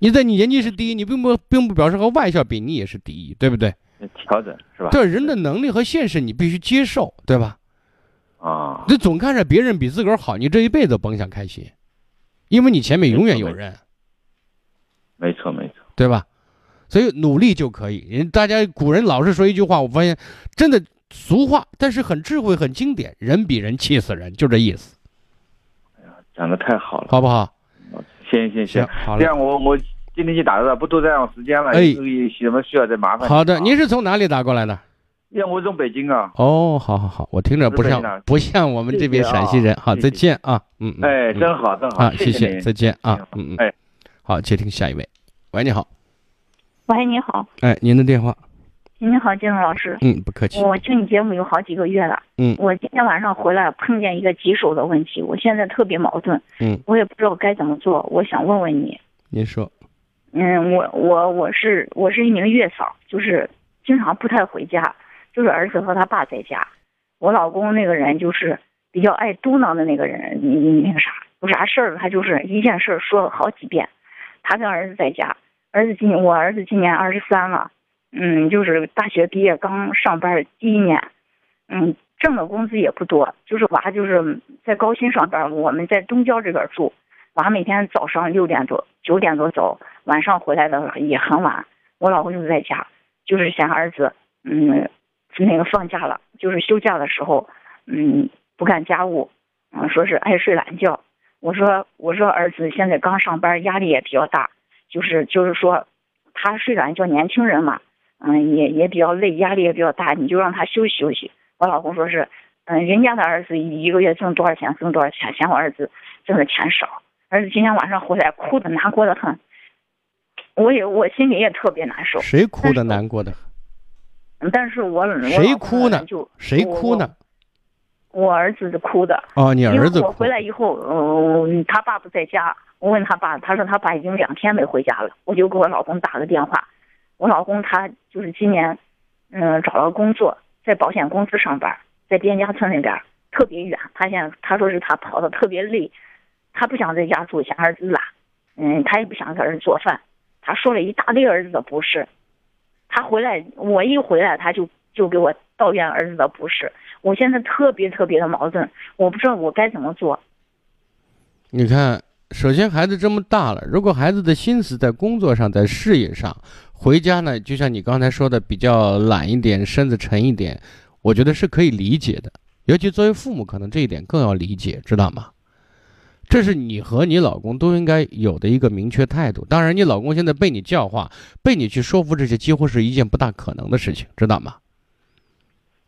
你在你年级是第一，你并不并不表示和外校比你也是第一，对不对？调整是吧？对人的能力和现实，你必须接受，对吧？啊，你总看着别人比自个儿好，你这一辈子甭想开心，因为你前面永远有人。没错，没错，对吧？所以努力就可以。人大家古人老是说一句话，我发现真的俗话，但是很智慧、很经典。人比人气死人，就这意思。哎呀，讲的太好了，好不好？行行行，好这样我我今天就打了，不多占用时间了。哎，有什么需要再麻烦。好的，您是从哪里打过来的？呀，我从北京啊。哦，好好好，我听着不像不像我们这边陕西人。好，再见啊，嗯嗯。哎，真好，真好。啊，谢谢，再见啊，嗯嗯。哎，好，接听下一位。喂，你好。喂，你好。哎，您的电话。你好，金龙老师。嗯，不客气。我听你节目有好几个月了。嗯。我今天晚上回来碰见一个棘手的问题，我现在特别矛盾。嗯。我也不知道该怎么做，我想问问你。您说。嗯，我我我是我是一名月嫂，就是经常不太回家，就是儿子和他爸在家。我老公那个人就是比较爱嘟囔的那个人，你你那个啥，有啥事儿他就是一件事说了好几遍。他跟儿子在家，儿子今我儿子今年二十三了。嗯，就是大学毕业刚上班第一年，嗯，挣的工资也不多，就是娃就是在高新上班，我们在东郊这边住，娃每天早上六点多九点多走，晚上回来的也很晚，我老公就在家，就是嫌儿子，嗯，那个放假了，就是休假的时候，嗯，不干家务，嗯，说是爱睡懒觉，我说我说儿子现在刚上班，压力也比较大，就是就是说，他睡懒觉，年轻人嘛。嗯，也也比较累，压力也比较大，你就让他休息休息。我老公说是，嗯，人家的儿子一个月挣多少钱，挣多少钱，嫌我儿子挣的钱少。儿子今天晚上回来哭的难过的很，我也我心里也特别难受。谁哭的难过的？但是我谁哭呢？就谁哭呢？我儿子哭的。哦，你儿子。我回来以后，嗯，他爸不在家，我问他爸，他说他爸已经两天没回家了。我就给我老公打个电话。我老公他就是今年，嗯，找了工作，在保险公司上班，在边家村那边，特别远。他现在他说是他跑的特别累，他不想在家住，嫌儿子懒，嗯，他也不想给人做饭。他说了一大堆儿子的不是，他回来，我一回来他就就给我抱怨儿子的不是。我现在特别特别的矛盾，我不知道我该怎么做。你看，首先孩子这么大了，如果孩子的心思在工作上，在事业上。回家呢，就像你刚才说的，比较懒一点，身子沉一点，我觉得是可以理解的。尤其作为父母，可能这一点更要理解，知道吗？这是你和你老公都应该有的一个明确态度。当然，你老公现在被你教化，被你去说服，这些几乎是一件不大可能的事情，知道吗？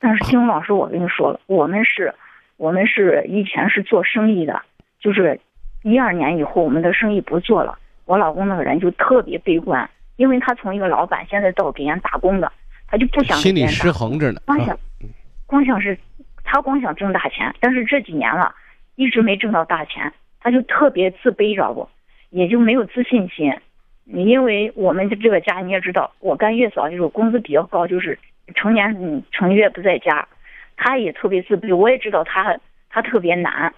但是，金龙老师，我跟你说了，我们是，我们是以前是做生意的，就是一二年以后，我们的生意不做了，我老公那个人就特别悲观。因为他从一个老板现在到给人打工的，他就不想心里失衡着呢。光想，光想是，他光想挣大钱。但是这几年了，一直没挣到大钱，他就特别自卑，知道不？也就没有自信心。因为我们这个家你也知道，我干月嫂就是工资比较高，就是成年成月不在家，他也特别自卑。我也知道他他特别难，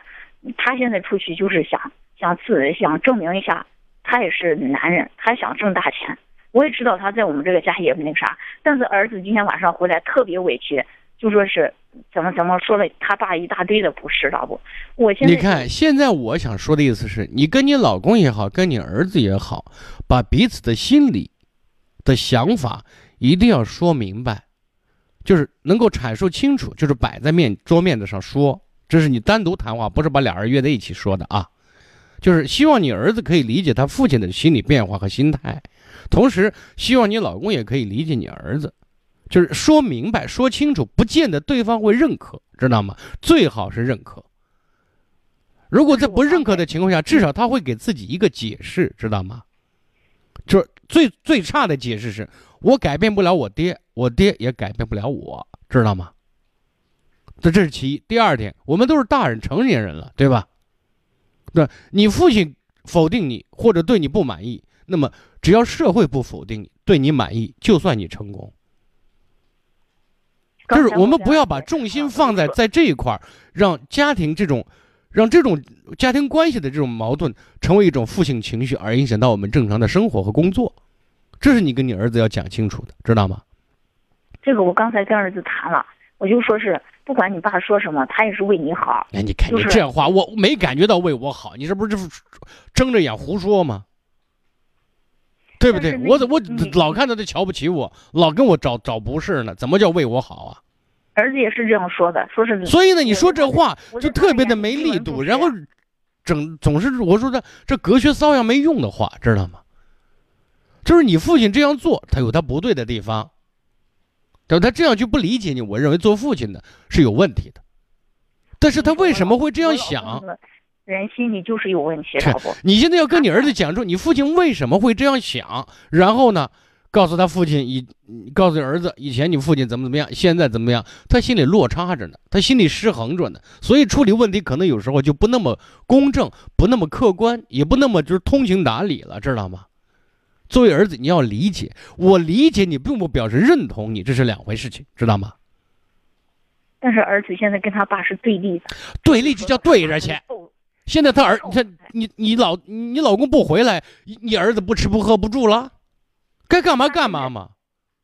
他现在出去就是想想自想证明一下，他也是男人，他想挣大钱。我也知道他在我们这个家也那个啥，但是儿子今天晚上回来特别委屈，就说是怎么怎么说了他爸一大堆的不是，知道不？我现在你看，现在我想说的意思是你跟你老公也好，跟你儿子也好，把彼此的心理的想法一定要说明白，就是能够阐述清楚，就是摆在面桌面子上说，这是你单独谈话，不是把俩人约在一起说的啊。就是希望你儿子可以理解他父亲的心理变化和心态。同时，希望你老公也可以理解你儿子，就是说明白、说清楚，不见得对方会认可，知道吗？最好是认可。如果在不认可的情况下，至少他会给自己一个解释，知道吗？就是最最差的解释是我改变不了我爹，我爹也改变不了我，知道吗？这这是其一。第二点，我们都是大人、成年人了，对吧？对你父亲否定你或者对你不满意，那么只要社会不否定你，对你满意，就算你成功。就是我们不要把重心放在在这一块儿，让家庭这种，让这种家庭关系的这种矛盾成为一种负性情绪，而影响到我们正常的生活和工作。这是你跟你儿子要讲清楚的，知道吗？这个我刚才跟儿子谈了，我就说是不管你爸说什么，他也是为你好。哎，你看你这话，我没感觉到为我好，你这不是睁着眼胡说吗？对不对？我怎我老看他他瞧不起我，老跟我找找不是呢？怎么叫为我好啊？儿子也是这样说的，说是。所以呢，你说这话就特别的没力度，然后整总是我说的这隔靴搔痒没用的话，知道吗？就是你父亲这样做，他有他不对的地方。等他这样就不理解你，我认为做父亲的是有问题的。但是他为什么会这样想？人心里就是有问题，老婆。你现在要跟你儿子讲出你父亲为什么会这样想，然后呢，告诉他父亲以，告诉儿子以前你父亲怎么怎么样，现在怎么样，他心里落差着呢，他心里失衡着呢，所以处理问题可能有时候就不那么公正，不那么客观，也不那么就是通情达理了，知道吗？作为儿子，你要理解，我理解你，并不表示认同你，这是两回事情，知道吗？但是儿子现在跟他爸是对立的，对立就叫对着去。现在他儿，他你你老你老公不回来，你儿子不吃不喝不住了，该干嘛干嘛嘛。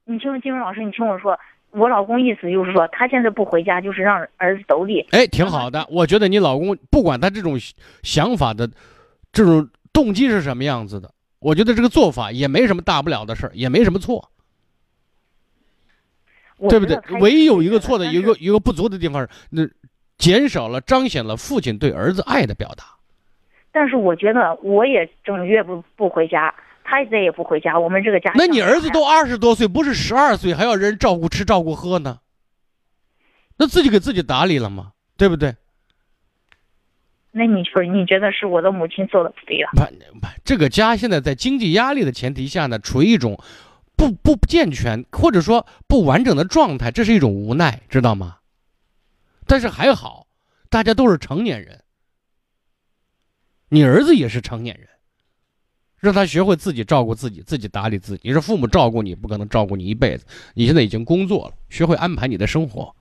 你听金文老师，你听我说，我老公意思就是说，他现在不回家，就是让儿子独立。哎，挺好的，我觉得你老公不管他这种想法的这种动机是什么样子的，我觉得这个做法也没什么大不了的事儿，也没什么错，对不对？唯一有一个错的一个一个不足的地方是那。减少了，彰显了父亲对儿子爱的表达。但是我觉得，我也整月不不回家，他再也不回家，我们这个家。那你儿子都二十多岁，不是十二岁，还要人照顾吃、照顾喝呢？那自己给自己打理了吗？对不对？那你说，你觉得是我的母亲做的不对了？不不，这个家现在在经济压力的前提下呢，处于一种不不健全或者说不完整的状态，这是一种无奈，知道吗？但是还好，大家都是成年人。你儿子也是成年人，让他学会自己照顾自己，自己打理自己。你说父母照顾你，不可能照顾你一辈子。你现在已经工作了，学会安排你的生活。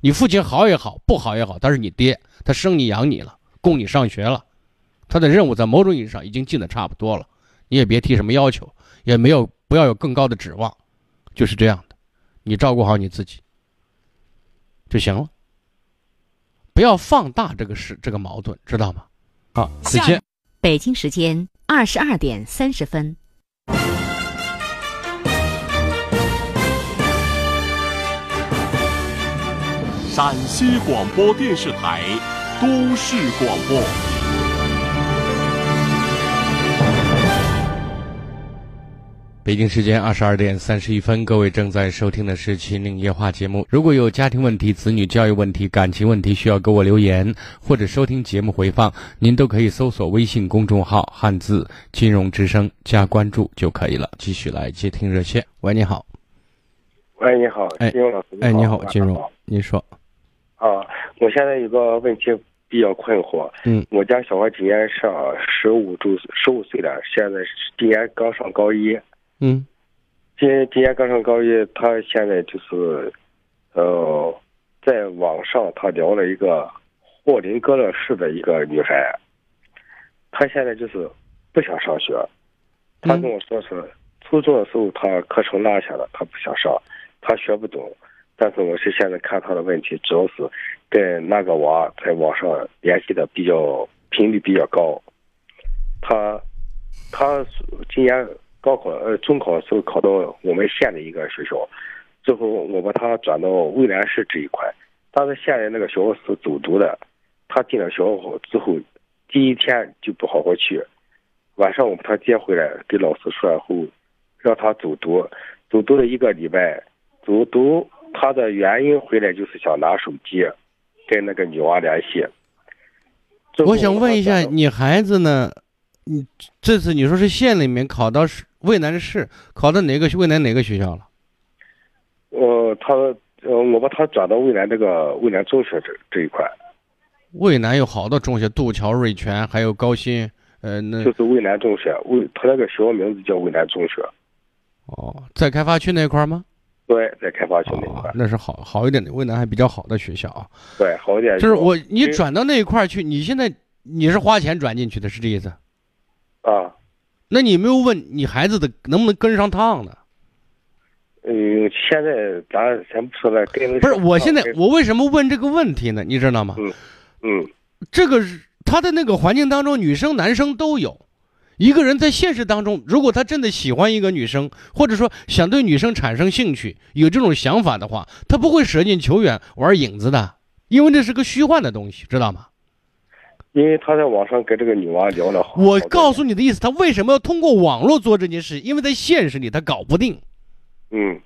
你父亲好也好，不好也好，他是你爹，他生你养你了，供你上学了，他的任务在某种意义上已经尽的差不多了。你也别提什么要求，也没有不要有更高的指望，就是这样的。你照顾好你自己就行了。不要放大这个事，这个矛盾，知道吗？好，再见。北京时间二十二点三十分。陕西广播电视台都市广播。北京时间二十二点三十一分，各位正在收听的是《秦岭夜话》节目。如果有家庭问题、子女教育问题、感情问题，需要给我留言或者收听节目回放，您都可以搜索微信公众号“汉字金融之声”加关注就可以了。继续来接听热线。喂，你好。喂，你好，金融老师。哎，你好，金融，您说。啊，我现在有个问题比较困惑。嗯。我家小孩今年上十五周，十五岁了，现在今年刚上高一。嗯，今今年刚上高一，他现在就是，呃，在网上他聊了一个霍林格勒市的一个女孩，他现在就是不想上学，他跟我说是初中的时候他课程落下了，他不想上，他学不懂，但是我是现在看他的问题，主要是跟那个娃在网上联系的比较频率比较高，他他今年。高考呃，中考的时候考到我们县的一个学校，最后我把他转到渭南市这一块。他在县的那个学校是走读的，他进了学校之后，第一天就不好好去，晚上我把他接回来，给老师说了后，让他走读，走读了一个礼拜，走读他的原因回来就是想拿手机，跟那个女娃联系。我想问一下，你孩子呢？你这次你说是县里面考到市？渭南市考到哪个渭南哪个学校了？呃，他呃，我把他转到渭南这个渭南中学这这一块。渭南有好多中学，杜桥、瑞泉，还有高新，呃，那就是渭南中学，渭他那个学校名字叫渭南中学。哦，在开发区那块儿吗？对，在开发区那块那是好好一点的，渭南还比较好的学校啊。对，好一点。就是我你转到那一块儿去，你现在你是花钱转进去的，是这意思？啊。那你没有问你孩子的能不能跟上趟呢？嗯，现在咱先不说了，跟不是，我现在我为什么问这个问题呢？你知道吗？嗯嗯，这个是他的那个环境当中，女生男生都有。一个人在现实当中，如果他真的喜欢一个女生，或者说想对女生产生兴趣，有这种想法的话，他不会舍近求远玩影子的，因为这是个虚幻的东西，知道吗？因为他在网上跟这个女娃聊了好。我告诉你的意思，他为什么要通过网络做这件事？因为在现实里他搞不定。嗯。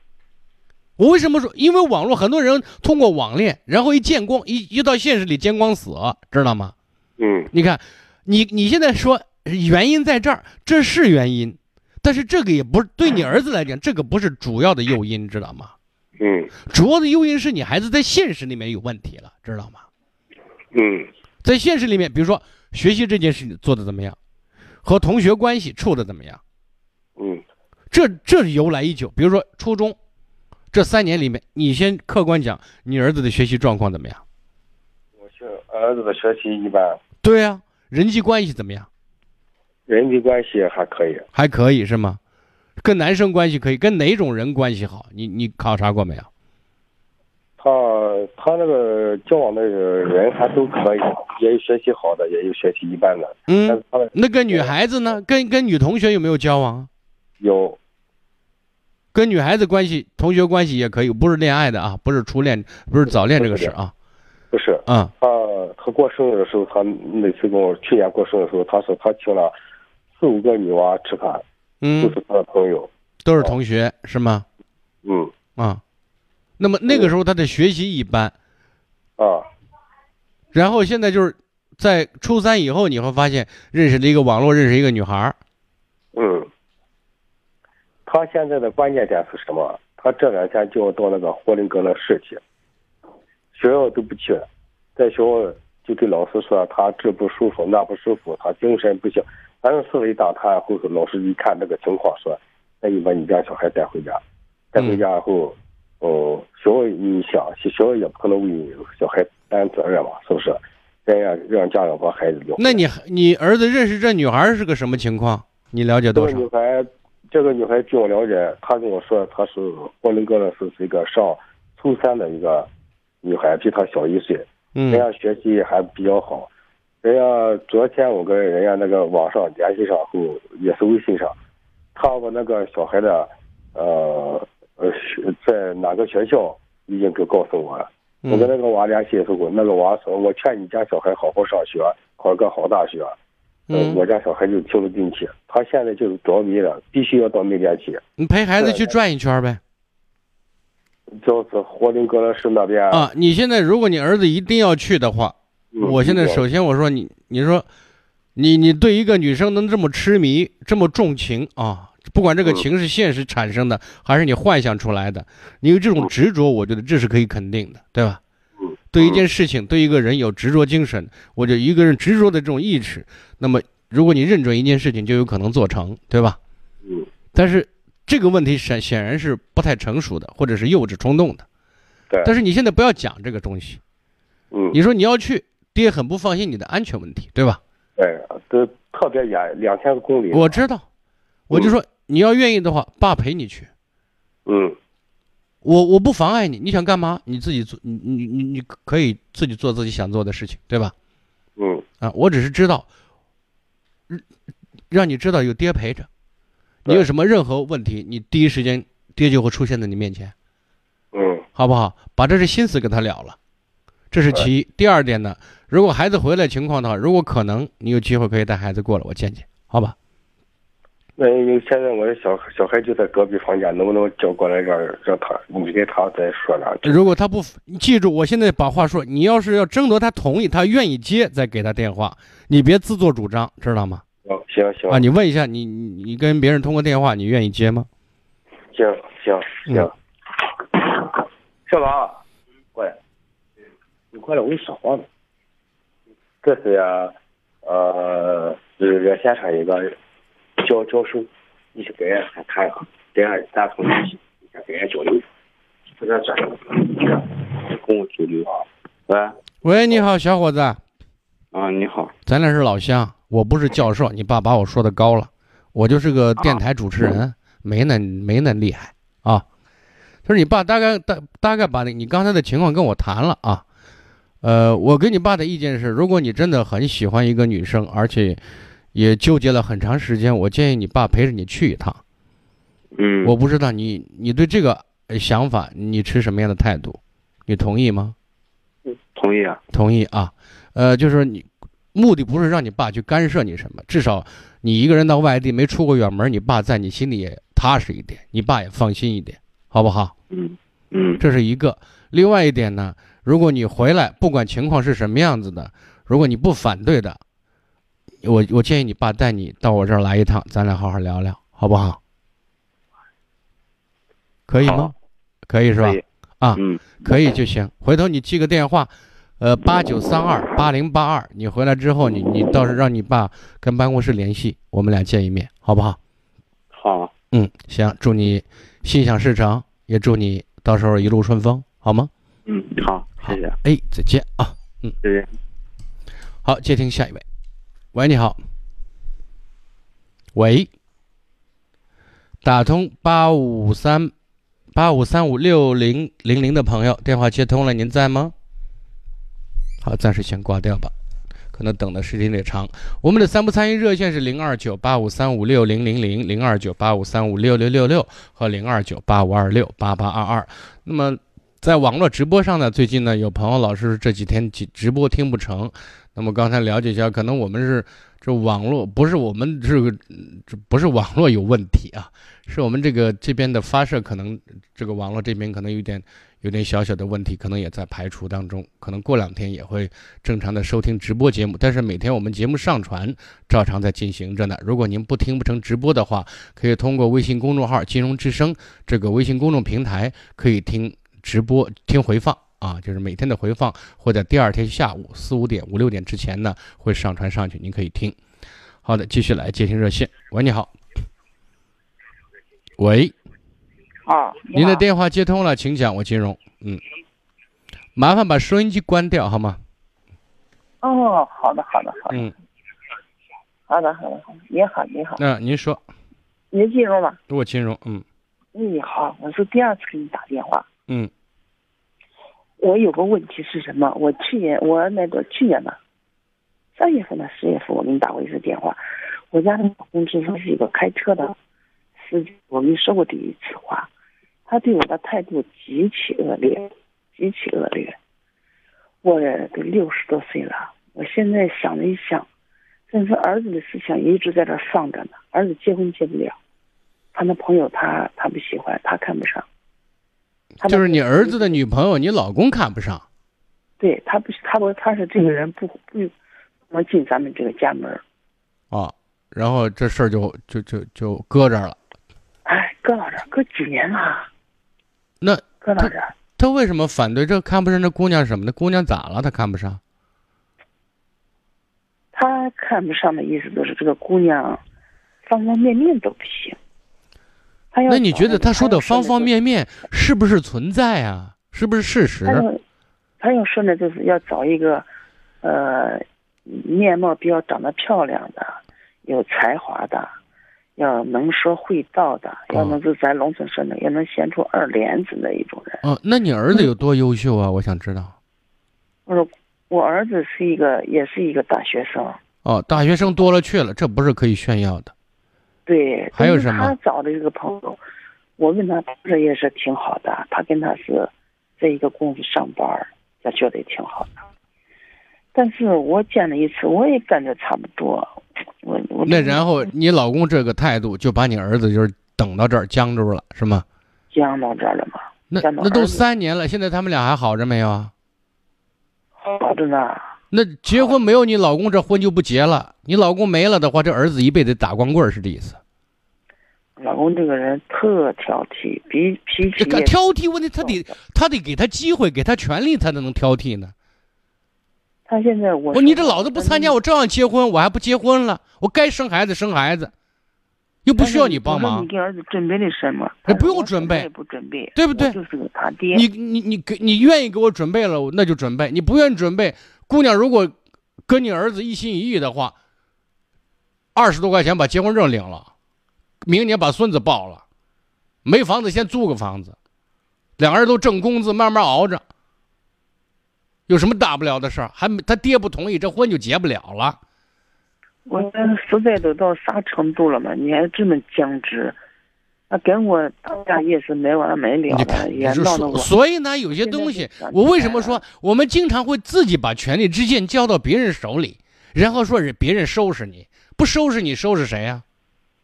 我为什么说？因为网络很多人通过网恋，然后一见光，一一到现实里见光死，知道吗？嗯。你看，你你现在说。原因在这儿，这是原因，但是这个也不是对你儿子来讲，这个不是主要的诱因，知道吗？嗯，主要的诱因是你孩子在现实里面有问题了，知道吗？嗯，在现实里面，比如说学习这件事做的怎么样，和同学关系处的怎么样？嗯，这这由来已久。比如说初中这三年里面，你先客观讲，你儿子的学习状况怎么样？我是儿子的学习一般。对呀，人际关系怎么样？人际关系还可以，还可以是吗？跟男生关系可以，跟哪种人关系好？你你考察过没有？他他那个交往的人还都可以，也有学习好的，也有学习一般的。嗯，那跟女孩子呢？跟跟女同学有没有交往？有。跟女孩子关系，同学关系也可以，不是恋爱的啊，不是初恋，不是早恋这个事啊。不是。嗯。他他过生日的时候，他那次跟我去年过生日的时候，他说他请了。四五个女娃吃饭，嗯，都是他的朋友，都是同学，是吗？嗯。啊，那么那个时候他的学习一般，啊，然后现在就是在初三以后，你会发现认识了一个网络认识一个女孩嗯，他现在的关键点是什么？他这两天就要到那个霍林格勒市去，学校都不去，在学校。就对老师说他这不舒服那不舒服，他精神不行。反正四维打探后，老师一看这个情况，说：“那你把你家小孩带回家，带回家以后，哦，学校你想，学校也不可能为小孩担责任嘛，是不是？这样让家长把孩子留。那你你儿子认识这女孩是个什么情况？你了解多少？这个女孩，这个女孩据我了解，她跟我说她是霍林格勒是是一个上初三的一个女孩，比她小一岁。人家学习还比较好，人家昨天我跟人家那个网上联系上后，也是微信上，他把那个小孩的，呃呃在哪个学校已经给告诉我了。我跟那个娃联系的时候，那个娃说：“我劝你家小孩好好上学，考个好大学。”嗯，我家小孩就听不进去，他现在就是着迷了，必须要到那边去。你陪孩子去转一圈呗。就是霍林格勒市那边啊！你现在如果你儿子一定要去的话，我现在首先我说你，你说，你你对一个女生能这么痴迷、这么重情啊？不管这个情是现实产生的，还是你幻想出来的，你有这种执着，我觉得这是可以肯定的，对吧？对一件事情，对一个人有执着精神，我就一个人执着的这种意志，那么如果你认准一件事情，就有可能做成，对吧？嗯。但是。这个问题显显然是不太成熟的，或者是幼稚冲动的。对。但是你现在不要讲这个东西。嗯。你说你要去，爹很不放心你的安全问题，对吧？对，都特别远，两千多公里。我知道，我就说你要愿意的话，爸陪你去。嗯。我我不妨碍你，你想干嘛？你自己做，你你你你可以自己做自己想做的事情，对吧？嗯。啊，我只是知道，让你知道有爹陪着。你有什么任何问题，你第一时间爹就会出现在你面前，嗯，好不好？把这些心思跟他了了，这是其一。第二点呢，如果孩子回来情况的话，如果可能，你有机会可以带孩子过来，我见见，好吧？那现在我的小小孩就在隔壁房间，能不能叫过来让让他你给他再说两句？如果他不，记住，我现在把话说，你要是要征得他同意，他愿意接，再给他电话，你别自作主张，知道吗？哦，行行啊，你问一下，你你你跟别人通过电话，你愿意接吗？行行行，小王，(coughs) 过来，你过来，我跟你说话呢。这是呀，呃，热热线上一个教教授，你去跟人家谈一下，这样打通联系，跟人家交流，这个专业，跟我交流。喂，喂，你好，小伙子。啊，你好，咱俩是老乡，我不是教授，你爸把我说的高了，我就是个电台主持人，没那没那厉害啊。就是你爸大概大大概把你你刚才的情况跟我谈了啊。呃，我跟你爸的意见是，如果你真的很喜欢一个女生，而且也纠结了很长时间，我建议你爸陪着你去一趟。嗯，我不知道你你对这个想法你持什么样的态度？你同意吗？同意啊，同意啊。呃，就是你目的不是让你爸去干涉你什么，至少你一个人到外地没出过远门，你爸在你心里也踏实一点，你爸也放心一点，好不好？嗯嗯，这是一个。另外一点呢？如果你回来，不管情况是什么样子的，如果你不反对的，我我建议你爸带你到我这儿来一趟，咱俩好好聊聊，好不好？可以吗？可以是吧？啊，可以就行。回头你记个电话，呃，八九三二八零八二。你回来之后，你你倒是让你爸跟办公室联系，我们俩见一面，好不好？好。嗯，行。祝你心想事成，也祝你到时候一路顺风，好吗？嗯，好。谢谢，哎，再见啊，嗯，再见。好，接听下一位。喂，你好。喂，打通八五三八五三五六零零零的朋友，电话接通了，您在吗？好，暂时先挂掉吧，可能等的时间有点长。我们的三不参与热线是零二九八五三五六零零零零二九八五三五六六六六和零二九八五二六八八二二。那么。在网络直播上呢，最近呢有朋友老是这几天直直播听不成，那么刚才了解一下，可能我们是这网络不是我们这个这不是网络有问题啊，是我们这个这边的发射可能这个网络这边可能有点有点小小的问题，可能也在排除当中，可能过两天也会正常的收听直播节目，但是每天我们节目上传照常在进行着呢。如果您不听不成直播的话，可以通过微信公众号“金融之声”这个微信公众平台可以听。直播听回放啊，就是每天的回放，会在第二天下午四五点、五六点之前呢，会上传上去，您可以听。好的，继续来接听热线。喂，你好。喂。啊。您的电话接通了，请讲。我金融，嗯，麻烦把收音机关掉好吗？哦，好的，好的，好的。嗯。好的，好的，好的。你好，你好。那您说。您金融吗？我金融，嗯。你好，我是第二次给你打电话。嗯，我有个问题是什么？我去年我那个去年吧，三月份的十月份我给你打过一次电话。我家的老公之前是一个开车的司机，我跟你说过第一次话，他对我的态度极其恶劣，极其恶劣。我都六十多岁了，我现在想了一想，但是儿子的思想一直在这放着呢，儿子结婚结不了。他那朋友，他他不喜欢，他看不上。就是你儿子的女朋友，你老公看不上。对他不，他不，他是这个人不不能进咱们这个家门。啊，然后这事儿就就就就搁这儿了。哎，搁到这儿，搁几年了？那他为什么反对？这看不上这姑娘什么的？姑娘咋了？他看不上？他看不上的意思就是这个姑娘方方面面都不行。那你觉得他说的方方面面是不是存在啊？是不是事实？他要说呢，就是要找一个，呃，面貌比较长得漂亮的，有才华的，要能说会道的，要能是咱农村生的，也能显出二连子那一种人。哦，那你儿子有多优秀啊？我想知道。我说，我儿子是一个，也是一个大学生。哦，大学生多了去了，这不是可以炫耀的。对，还有什么？他找的这个朋友，我问他，他也是挺好的。他跟他是在一个公司上班，他觉得也挺好的。但是我见了一次，我也感觉差不多。我我那然后你老公这个态度，就把你儿子就是等到这儿僵住了，是吗？僵到这儿了吗？那那都三年了，现在他们俩还好着没有啊？好着呢。那结婚没有你老公这婚就不结了。你老公没了的话，这儿子一辈子打光棍是这意思。老公这个人特挑剔，脾脾气挑剔问题，他得他得给他机会，给他权利，才能能挑剔呢。他现在我我你这老子不参加，我照样结婚，我还不结婚了，我该生孩子生孩子，又不需要你帮忙。你给儿子准备的什么？也不用准备，不准备，对不对？就是个他爹。你你你给你愿意给我准备了，那就准备；你不愿意准备，姑娘如果跟你儿子一心一意的话，二十多块钱把结婚证领了，明年把孙子抱了，没房子先租个房子，两个人都挣工资，慢慢熬着。有什么大不了的事儿？还他爹不同意，这婚就结不了了。我这实在都到啥程度了嘛？你还这么僵持，那跟我打架也是没完没了的，也闹得我。所以呢，有些东西，我为什么说我们经常会自己把权力之剑交到别人手里，然后说是别人收拾你，不收拾你收拾谁呀？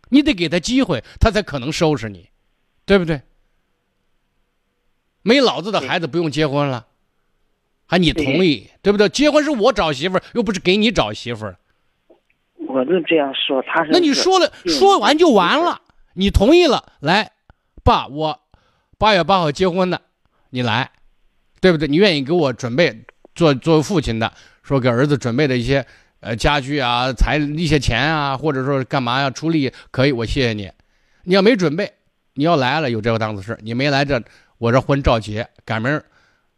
你得给他机会，他才可能收拾你，对不对？没老子的孩子不用结婚了。还你同意对不对？结婚是我找媳妇儿，又不是给你找媳妇儿。我就这样说，他是那你说了，说完就完了。你同意了，来，爸，我八月八号结婚的，你来，对不对？你愿意给我准备做作为父亲的，说给儿子准备的一些呃家具啊、财一些钱啊，或者说干嘛呀出力，可以，我谢谢你。你要没准备，你要来了有这个档子事，你没来这，我这婚照结，赶明儿。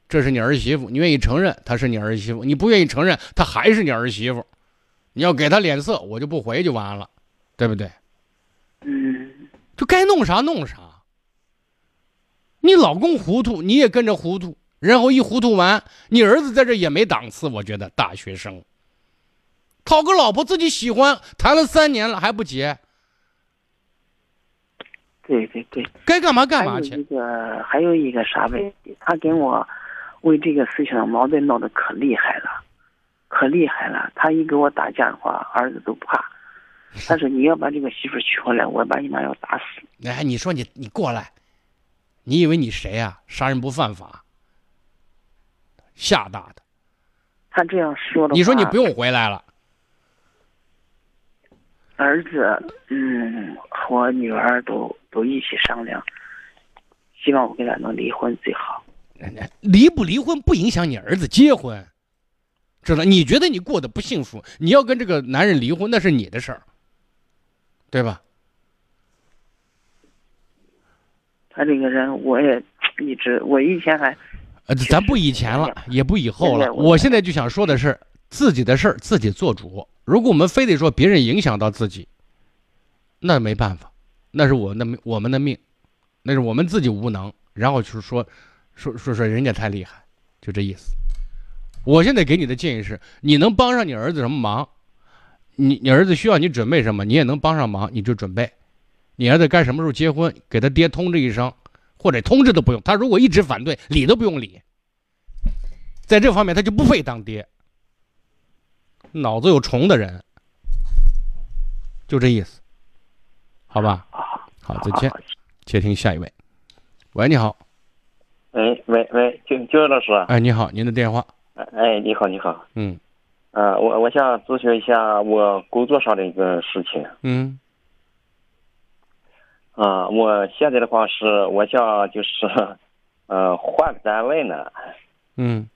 这是你儿媳妇，你愿意承认她是你儿媳妇，你不愿意承认她还是你儿媳妇，你要给她脸色，我就不回就完了，对不对？嗯，就该弄啥弄啥。你老公糊涂，你也跟着糊涂，然后一糊涂完，你儿子在这也没档次，我觉得大学生，讨个老婆自己喜欢，谈了三年了还不结。对对对，该干嘛干嘛去。还有一个还有一个啥问题，他跟我。为这个事情矛盾闹得可厉害了，可厉害了。他一给我打架的话，儿子都怕。他说：“你要把这个媳妇娶回来，我把你妈要打死。”哎，你说你你过来，你以为你谁呀？杀人不犯法，吓大的。他这样说的。你说你不用回来了。儿子，嗯，和女儿都都一起商量，希望我跟他能离婚最好。离不离婚不影响你儿子结婚，知道？你觉得你过得不幸福，你要跟这个男人离婚，那是你的事儿，对吧？他这个人，我也一直，我以前还，呃，咱不以前了，也不以后了。我现在就想说的是，自己的事儿自己做主。如果我们非得说别人影响到自己，那没办法，那是我的我们的命，那是我们自己无能，然后就是说。说说说，人家太厉害，就这意思。我现在给你的建议是，你能帮上你儿子什么忙？你你儿子需要你准备什么，你也能帮上忙，你就准备。你儿子该什么时候结婚，给他爹通知一声，或者通知都不用。他如果一直反对，理都不用理。在这方面，他就不配当爹。脑子有虫的人，就这意思，好吧？好，再见。接听下一位。喂，你好。喂喂喂，金金老师。哎，你好，您的电话。哎，你好，你好。嗯。呃，我我想咨询一下我工作上的一个事情。嗯。啊，我现在的话是，我想就是，(laughs) 呃，换个单位呢。嗯。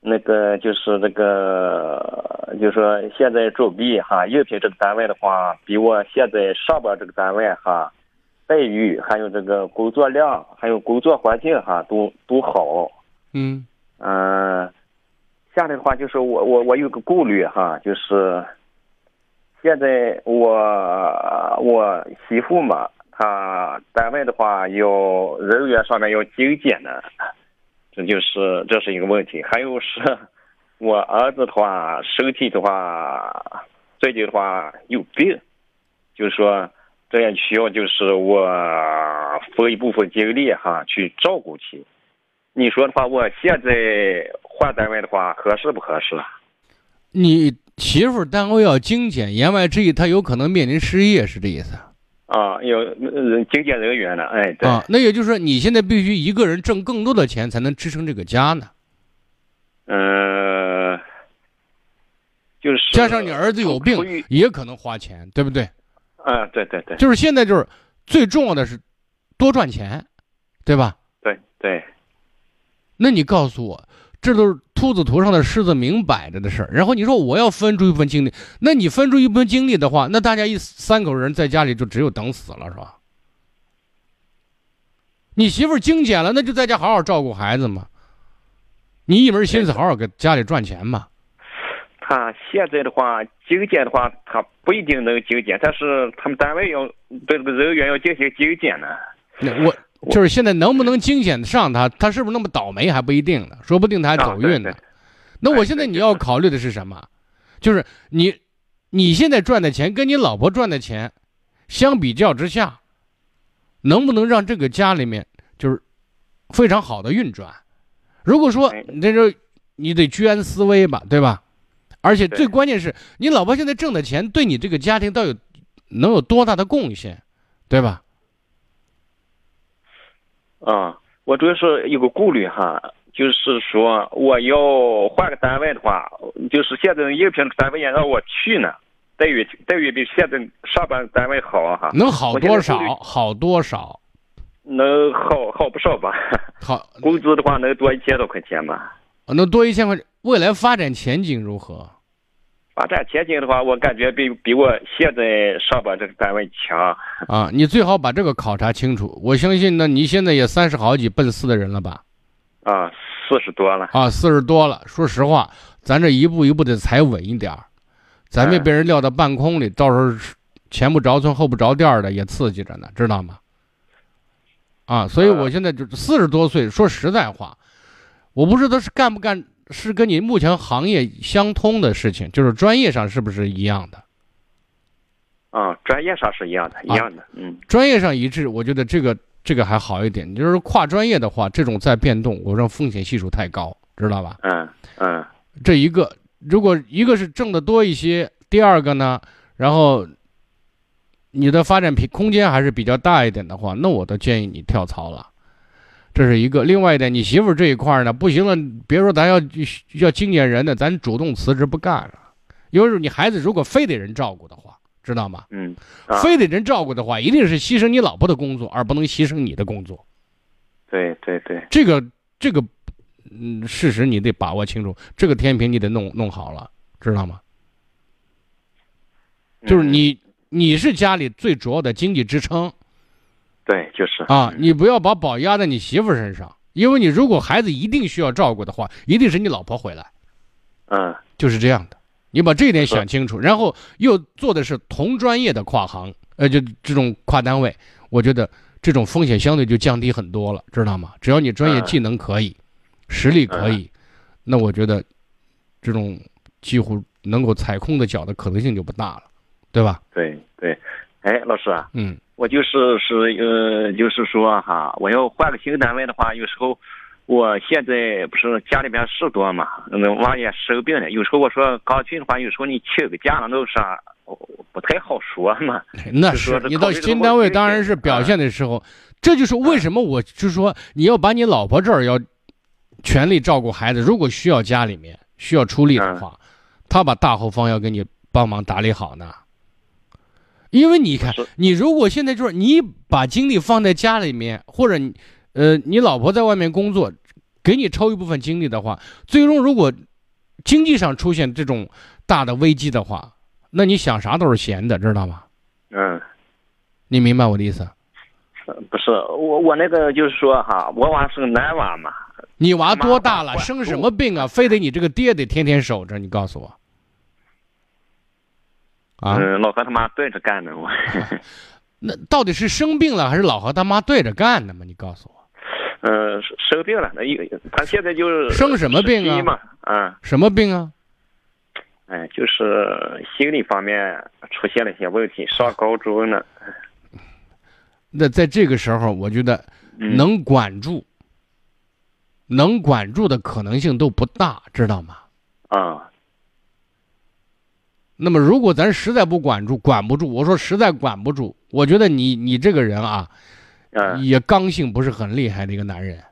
那个就是这个，就是说现在准备哈，应聘这个单位的话，比我现在上班这个单位哈。待遇还有这个工作量，还有工作环境哈，都都好。嗯嗯，下来的话就是我我我有个顾虑哈，就是现在我我媳妇嘛，她单位的话要人员上面要精简的，这就是这是一个问题。还有是我儿子的话，身体的话，最近的话有病，就是说。这样需要就是我分一部分精力哈去照顾去。你说的话，我现在换单位的话合适不合适啊？你媳妇单位要精简，言外之意她有可能面临失业，是这意思？啊，有精简人员了，哎，对。啊，那也就是说你现在必须一个人挣更多的钱才能支撑这个家呢。嗯，就是加上你儿子有病，也可能花钱，对不对？嗯，对对对，就是现在就是最重要的是多赚钱，对吧？对对。那你告诉我，这都是秃子图上的狮子明摆着的事儿。然后你说我要分出一部分精力，那你分出一部分精力的话，那大家一三口人在家里就只有等死了，是吧？你媳妇儿精简了，那就在家好好照顾孩子嘛。你一门心思好好给家里赚钱嘛。他现在的话，精简的话，他不一定能精简，但是他们单位要对这个人员要进行精简呢。那我就是现在能不能精简上他，他是不是那么倒霉还不一定呢，说不定他还走运呢。那我现在你要考虑的是什么？就是你你现在赚的钱跟你老婆赚的钱相比较之下，能不能让这个家里面就是非常好的运转？如果说那就你得居安思危吧，对吧？而且最关键是你老婆现在挣的钱对你这个家庭到有能有多大的贡献，对吧？啊，我主要是有个顾虑哈，就是说我要换个单位的话，就是现在应聘单位也让我去呢，待遇待遇比现在上班单位好哈。能好多少？好多少？能好好不少吧？好，工资的话能多一千多块钱吧？能多一千块钱？未来发展前景如何？发展前景的话，我感觉比比我现在上班这个单位强。啊，你最好把这个考察清楚。我相信，呢你现在也三十好几奔四的人了吧？啊，四十多了。啊，四十多了。说实话，咱这一步一步的踩稳一点咱别被人撂到半空里，到时候前不着村后不着店的也刺激着呢，知道吗？啊，所以我现在就四十多岁，说实在话，我不知道是干不干。是跟你目前行业相通的事情，就是专业上是不是一样的？啊，专业上是一样的，一样的，嗯，专业上一致，我觉得这个这个还好一点。就是跨专业的话，这种再变动，我说风险系数太高，知道吧？嗯嗯，这一个如果一个是挣的多一些，第二个呢，然后你的发展平空间还是比较大一点的话，那我都建议你跳槽了。这是一个，另外一点，你媳妇这一块呢，不行了，别说咱要要精简人的，咱主动辞职不干了。因为你孩子如果非得人照顾的话，知道吗？嗯，非得人照顾的话，一定是牺牲你老婆的工作，而不能牺牲你的工作。对对对，这个这个，嗯，事实你得把握清楚，这个天平你得弄弄好了，知道吗？就是你你是家里最主要的经济支撑。对，就是啊，你不要把宝压在你媳妇身上，因为你如果孩子一定需要照顾的话，一定是你老婆回来。嗯，就是这样的，你把这一点想清楚，然后又做的是同专业的跨行，呃，就这种跨单位，我觉得这种风险相对就降低很多了，知道吗？只要你专业技能可以，实力可以，那我觉得这种几乎能够踩空的脚的可能性就不大了，对吧？对对，哎，老师啊，嗯。我就是是呃，就是说哈，我要换个新单位的话，有时候我现在不是家里边事多嘛，那娃也生病了，有时候我说刚去的话，有时候你请个假了，那啥不太好说嘛。那是你到新单位当然是表现的时候，这就是为什么我就说你要把你老婆这儿要全力照顾孩子，如果需要家里面需要出力的话，他把大后方要给你帮忙打理好呢。因为你看，你如果现在就是你把精力放在家里面，或者你，呃，你老婆在外面工作，给你抽一部分精力的话，最终如果经济上出现这种大的危机的话，那你想啥都是闲的，知道吗？嗯，你明白我的意思？不是我，我那个就是说哈，我娃是个男娃嘛。你娃多大了？生什么病啊？非得你这个爹得天天守着？你告诉我。嗯，老和他妈对着干呢，我。(laughs) 那到底是生病了还是老和他妈对着干呢嘛？你告诉我。嗯，(laughs) 生病了，那一他现在就是生什么病啊？嘛，嗯。什么病啊？哎，就是心理方面出现了一些问题，上高中呢。(laughs) 那在这个时候，我觉得能管住，能管住的可能性都不大，知道吗？啊。那么，如果咱实在不管住，管不住，我说实在管不住，我觉得你你这个人啊，也刚性不是很厉害的一个男人。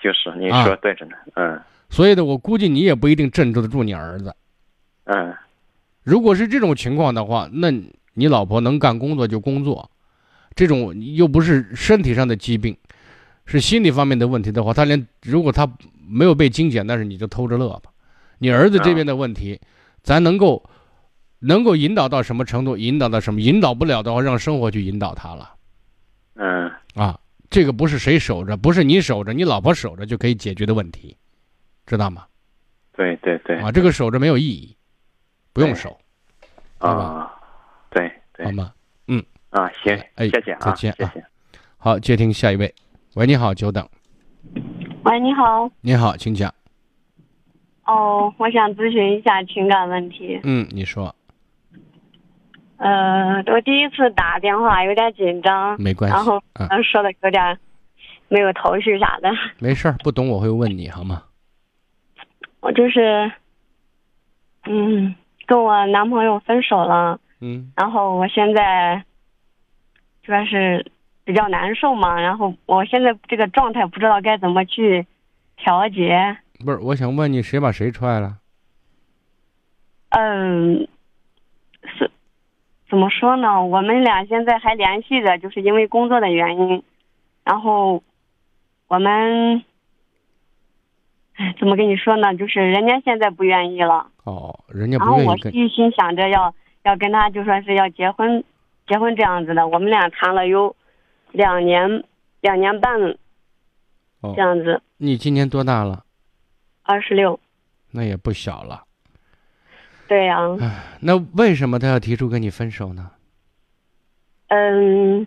就是你说对着呢，嗯。所以呢，我估计你也不一定镇住得住你儿子。嗯。如果是这种情况的话，那你老婆能干工作就工作，这种又不是身体上的疾病，是心理方面的问题的话，他连如果他没有被精简，但是你就偷着乐吧。你儿子这边的问题，咱能够能够引导到什么程度？引导到什么？引导不了的话，让生活去引导他了。嗯啊，这个不是谁守着，不是你守着，你老婆守着就可以解决的问题，知道吗？对对对。啊，这个守着没有意义，不用守。啊，对对。好吗？嗯。啊，行，哎，谢谢啊，再见，谢谢。好，接听下一位。喂，你好，久等。喂，你好。你好，请讲。哦，我想咨询一下情感问题。嗯，你说。呃，我第一次打电话有点紧张，没关系。然后嗯，说的有点没有头绪啥的。没事儿，不懂我会问你好吗？我就是，嗯，跟我男朋友分手了。嗯。然后我现在主要是比较难受嘛，然后我现在这个状态不知道该怎么去调节。不是，我想问你，谁把谁踹了？嗯，是怎么说呢？我们俩现在还联系着，就是因为工作的原因。然后我们，哎，怎么跟你说呢？就是人家现在不愿意了。哦，人家然后我不愿意跟。一心想着要要跟他，就说是要结婚，结婚这样子的。我们俩谈了有两年，两年半哦这样子，你今年多大了？二十六。那也不小了。对呀、那为什么他要提出跟你分手呢？嗯，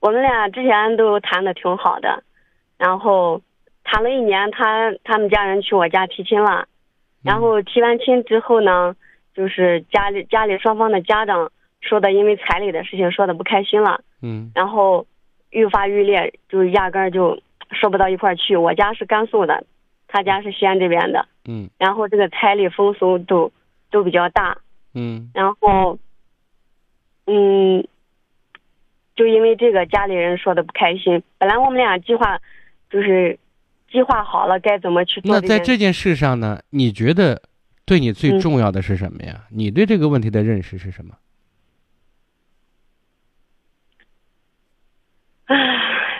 我们俩之前都谈的挺好的，然后谈了一年，他他们家人去我家提亲了，然后提完亲之后呢，就是家里家里双方的家长说的，因为彩礼的事情说的不开心了，嗯然后愈发愈烈，就压根儿就说不到一块儿去。我家是甘肃的，他家是西安这边的，嗯然后这个彩礼风俗都都比较大，嗯然后，嗯，就因为这个家里人说的不开心。本来我们俩计划就是计划好了该怎么去做那在这件事上呢，你觉得对你最重要的是什么呀？你对这个问题的认识是什么？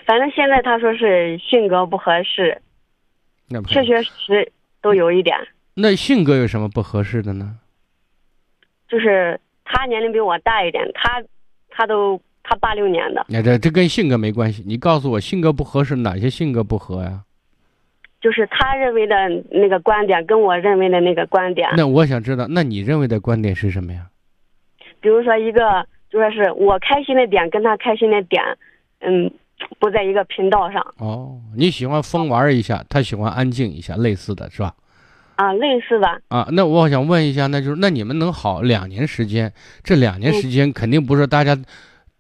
反正现在他说是性格不合适，那确确实实都有一点，那性格有什么不合适的呢？就是他年龄比我大一点，他他都他八六年的，那这这跟性格没关系。你告诉我，性格不合适，哪些性格不合呀？就是他认为的那个观点跟我认为的那个观点，那我想知道，那你认为的观点是什么呀？比如说一个就说是我开心的点跟他开心的点，嗯，不在一个频道上哦，你喜欢疯玩一下，他喜欢安静一下，类似的是吧？啊，类似的，啊，那我想问一下，那就是那你们能好两年时间，这两年时间肯定不是大家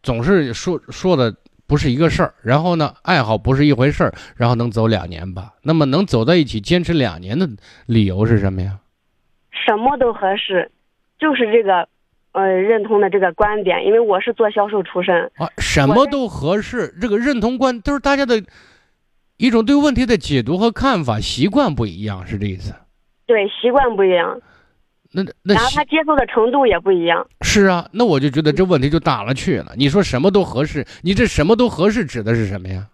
总是说说的不是一个事儿，然后呢，爱好不是一回事儿，然后能走两年吧？那么能走在一起坚持两年的理由是什么呀？什么都合适，就是这个呃认同的这个观点，因为我是做销售出身，啊，什么都合适，这个认同观都是大家的一种对问题的解读和看法，习惯不一样，是这意思？对习惯不一样，那那然后他接受的程度也不一样。是啊，那我就觉得这问题就大了去了。你说什么都合适，你这什么都合适指的是什么呀？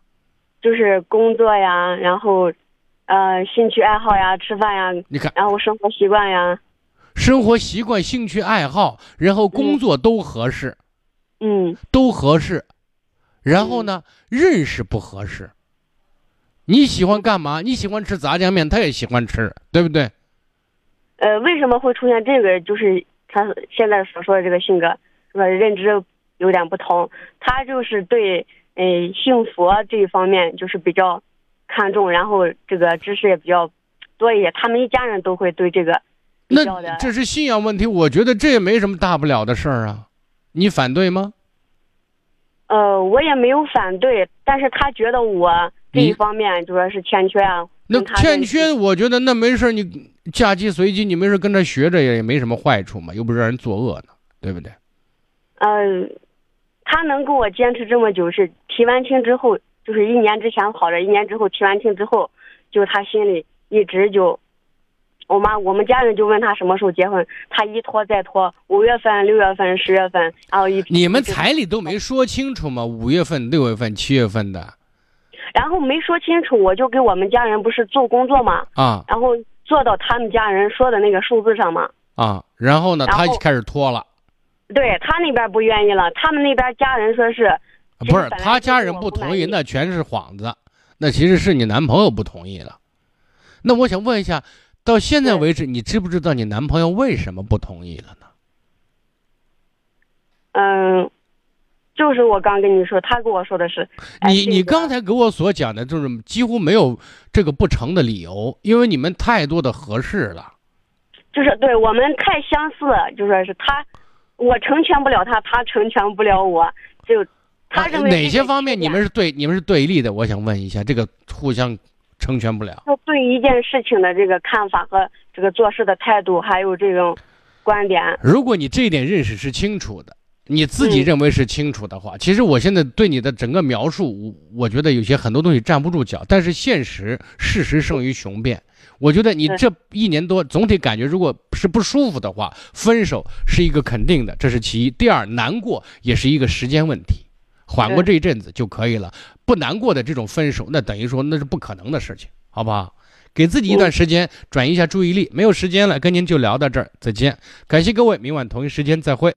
就是工作呀，然后，呃，兴趣爱好呀，吃饭呀，你看，然后生活习惯呀，生活习惯、兴趣爱好，然后工作都合适，嗯，都合适。然后呢，认识不合适。你喜欢干嘛？你喜欢吃炸酱面，他也喜欢吃，对不对？呃，为什么会出现这个？就是他现在所说的这个性格，是吧？认知有点不同。他就是对，呃，幸福这一方面就是比较看重，然后这个知识也比较多一些。他们一家人都会对这个那这是信仰问题，我觉得这也没什么大不了的事儿啊。你反对吗？呃，我也没有反对，但是他觉得我这一方面就说是欠缺啊。那欠缺，我觉得那没事儿，你嫁鸡随鸡，你没事跟着学着也也没什么坏处嘛，又不是让人作恶呢，对不对？呃，他能跟我坚持这么久，是提完亲之后，就是一年之前好了，一年之后提完亲之后，就他心里一直就，我妈我们家人就问他什么时候结婚，他一拖再拖，五月份、六月份、十月份，然后一你们彩礼都没说清楚吗？五月份、六月份、七月份的，然后没说清楚，我就给我们家人不是做工作嘛，啊然后做到他们家人说的那个数字上嘛。啊，然后呢，他就开始拖了，对他那边不愿意了，他们那边家人说是，不是他家人不同意那全是幌子，那其实是你男朋友不同意了。那我想问一下，到现在为止，你知不知道你男朋友为什么不同意了呢？嗯，就是我刚跟你说，他跟我说的是，哎你你刚才给我所讲的，就是几乎没有这个不成的理由，因为你们太多的合适了。就是对我们太相似了，就说是他，我成全不了他，他成全不了我，就他认为哪些方面你们是对你们是对立的？我想问一下，这个互相成全不了。他对一件事情的这个看法和这个做事的态度，还有这种观点，如果你这一点认识是清楚的，你自己嗯认为是清楚的话，其实我现在对你的整个描述，我我觉得有些很多东西站不住脚。但是现实，事实胜于雄辩。我觉得你这一年多总体感觉，如果是不舒服的话，分手是一个肯定的，这是其一。第二，难过也是一个时间问题，缓过这一阵子就可以了。不难过的这种分手，那等于说那是不可能的事情，好不好？给自己一段时间转移一下注意力。没有时间了，跟您就聊到这儿，再见。感谢各位，明晚同一时间再会。